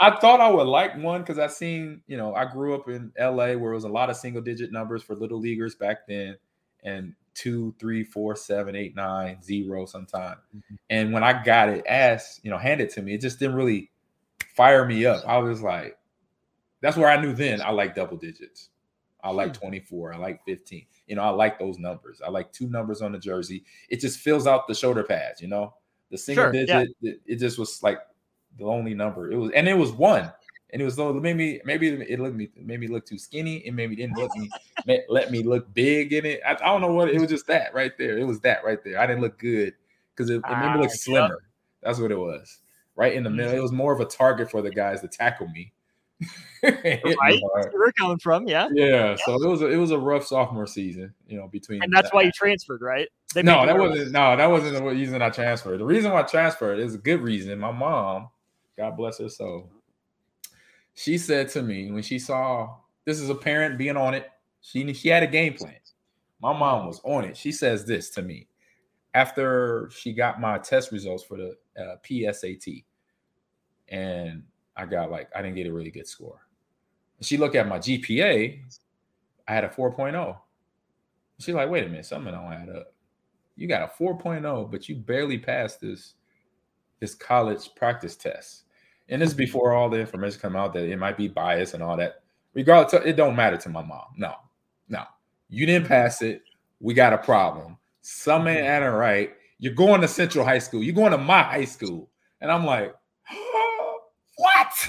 [SPEAKER 3] I thought I would like one because I seen, you know, I grew up in LA where it was a lot of single digit numbers for little leaguers back then, and two, three, four, seven, eight, nine, zero sometime. Mm-hmm. And when I got it asked, you know, handed to me, it just didn't really fire me up. I was like, that's where I knew then I like double digits. I like hmm. 24. I like 15. You know, I like those numbers. I like two numbers on the jersey. It just fills out the shoulder pads, you know. The single sure, digit, yeah. it, it, just was like the only number. It was, and it was one, and it was so maybe maybe it looked me made me look too skinny, and maybe didn't let me *laughs* let me look big in it. I, I, don't know what it was. Just that right there. It was that right there. I didn't look good because it, it made me look ah, slimmer. That's what it was. Right in the middle. It was more of a target for the guys to tackle me. *laughs*
[SPEAKER 4] right, where we're coming from, yeah.
[SPEAKER 3] yeah. So it was a, it was a rough sophomore season, you know, between
[SPEAKER 4] and that's that. why you transferred, right?
[SPEAKER 3] They no, that wasn't no, that wasn't the reason I transferred. The reason why I transferred is a good reason. My mom God bless her soul. She said to me when she saw this is a parent being on it, she she had a game plan. My mom was on it. She says this to me after she got my test results for the uh, PSAT, and I got like I didn't get a really good score. She looked at my GPA. I had a 4.0. She's like, wait a minute, something don't add up. You got a 4.0, but you barely passed this this college practice test and this is before all the information come out that it might be biased and all that. Regardless, it don't matter to my mom. No, no, you didn't pass it. We got a problem. Some ain't mm-hmm. right. You're going to Central High School. You're going to my high school, and I'm like, oh, what?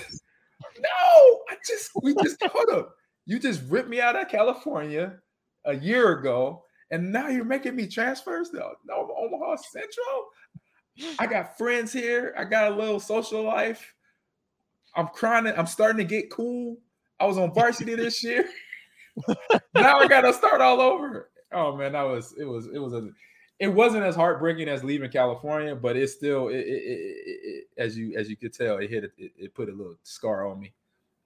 [SPEAKER 3] No, I just we just hold up. You just ripped me out of California a year ago, and now you're making me transfers to no Omaha Central. I got friends here. I got a little social life. I'm crying. I'm starting to get cool. I was on varsity this year. *laughs* now I gotta start all over. Oh man, that was it was it was a it wasn't as heartbreaking as leaving California, but it's still it, it, it, as you as you could tell, it hit it, put a little scar on me.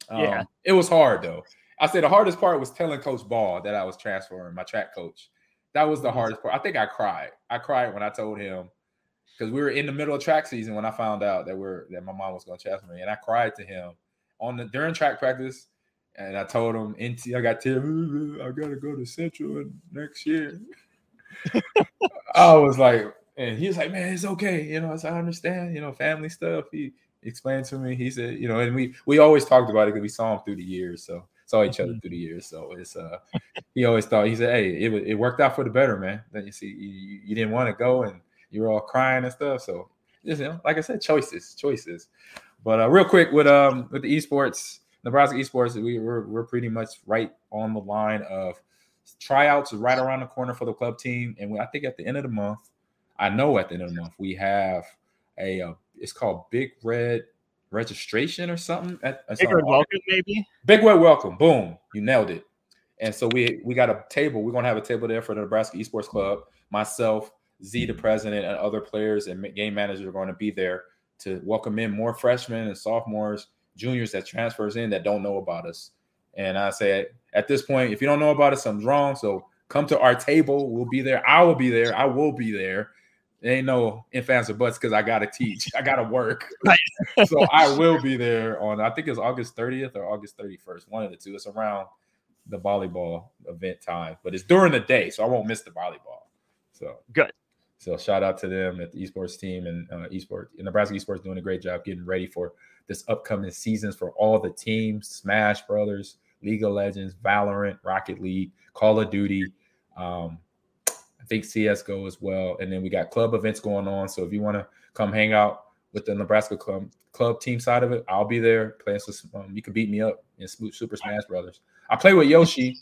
[SPEAKER 3] Um, yeah, it was hard though. I say the hardest part was telling Coach Ball that I was transferring, my track coach. That was the mm-hmm. hardest part. I think I cried. I cried when I told him because we were in the middle of track season when I found out that we're that my mom was going to transfer me, and I cried to him on the during track practice, and I told him, "NT, I got to, *laughs* I got to go to Central next year." *laughs* I was like, and he was like, "Man, it's okay, you know, I understand, you know, family stuff." He explained to me. He said, you know, and we we always talked about it because we saw him through the years, so saw each other mm-hmm. through the years. So it's uh, he always thought he said, "Hey, it it worked out for the better, man." Then you see, you, you didn't want to go and you were all crying and stuff. So just you know, like I said, choices, choices. But uh, real quick with um with the esports, Nebraska esports, we we're, we're pretty much right on the line of tryouts right around the corner for the club team, and we, I think at the end of the month, I know at the end of the month we have a uh, it's called Big Red registration or something. At, at
[SPEAKER 4] Big Red Welcome, maybe.
[SPEAKER 3] Big Red Welcome. Boom, you nailed it. And so we we got a table. We're gonna have a table there for the Nebraska Esports Club. Myself, Z, the president, and other players and game managers are going to be there to welcome in more freshmen and sophomores, juniors that transfers in that don't know about us. And I say at this point, if you don't know about us, something's wrong. So come to our table. We'll be there. I will be there. I will be there. There ain't no ifs, ands, or buts because I gotta teach. I gotta work. *laughs* So I will be there on I think it's August 30th or August 31st. One of the two. It's around the volleyball event time, but it's during the day, so I won't miss the volleyball. So
[SPEAKER 4] good.
[SPEAKER 3] So shout out to them at the esports team and uh, esports and Nebraska esports doing a great job getting ready for this upcoming seasons for all the teams: Smash Brothers, League of Legends, Valorant, Rocket League, Call of Duty. Um, think CS:GO as well. And then we got club events going on. So if you want to come hang out with the Nebraska club club team side of it, I'll be there playing some. Um, you can beat me up in Super Smash Brothers. I play with Yoshi.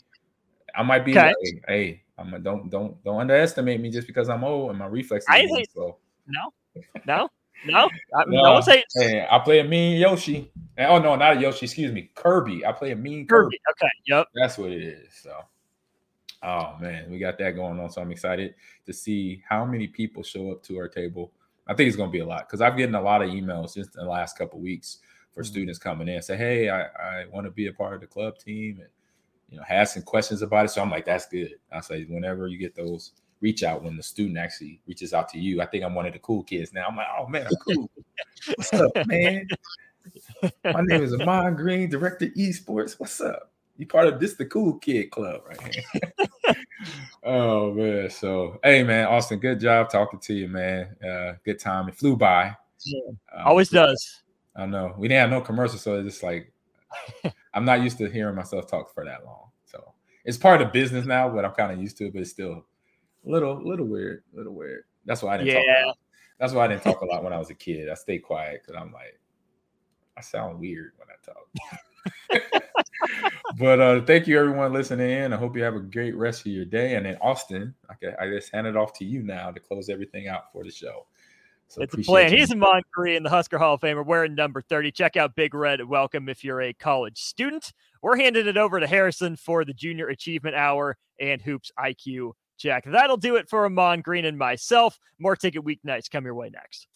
[SPEAKER 3] I might be okay. like, hey, I'm a, don't don't don't underestimate me just because I'm old and my reflexes. I
[SPEAKER 4] hate, so. No, no, no. I, no, say
[SPEAKER 3] hey, I play a mean Yoshi. oh no, not a Yoshi. Excuse me, Kirby. I play a mean
[SPEAKER 4] Kirby. Kirby. Okay. Yep.
[SPEAKER 3] That's what it is. So, oh man, we got that going on. So I'm excited to see how many people show up to our table. I think it's going to be a lot because I've gotten a lot of emails just in the last couple weeks for mm-hmm. students coming in and say, "Hey, I, I want to be a part of the club team," and you know, asking questions about it. So I'm like, "That's good." I say, whenever you get those reach out when the student actually reaches out to you. I think I'm one of the cool kids now. I'm like, oh man, I'm cool. What's up, *laughs* man? My name is Ahman Green, director esports. What's up? You part of this the cool kid club right here. *laughs* oh man. So hey man, Austin, good job talking to you, man. Uh, good time. It flew by.
[SPEAKER 4] Yeah, um, always does.
[SPEAKER 3] I know. We didn't have no commercial, so it's just like *laughs* I'm not used to hearing myself talk for that long. So it's part of business now, but I'm kind of used to it, but it's still a little, little weird, little weird. That's why I didn't yeah. talk. That's why I didn't talk a lot when I was a kid. I stayed quiet because I'm like, I sound weird when I talk. *laughs* but uh, thank you everyone listening in. I hope you have a great rest of your day. And then Austin, I, I just hand it off to you now to close everything out for the show.
[SPEAKER 4] So it's a plan. You. He's a Green, in the Husker Hall of Famer, wearing number 30. Check out Big Red Welcome if you're a college student. We're handing it over to Harrison for the Junior Achievement Hour and Hoops IQ Check. That'll do it for Ahman Green and myself. More ticket weeknights come your way next.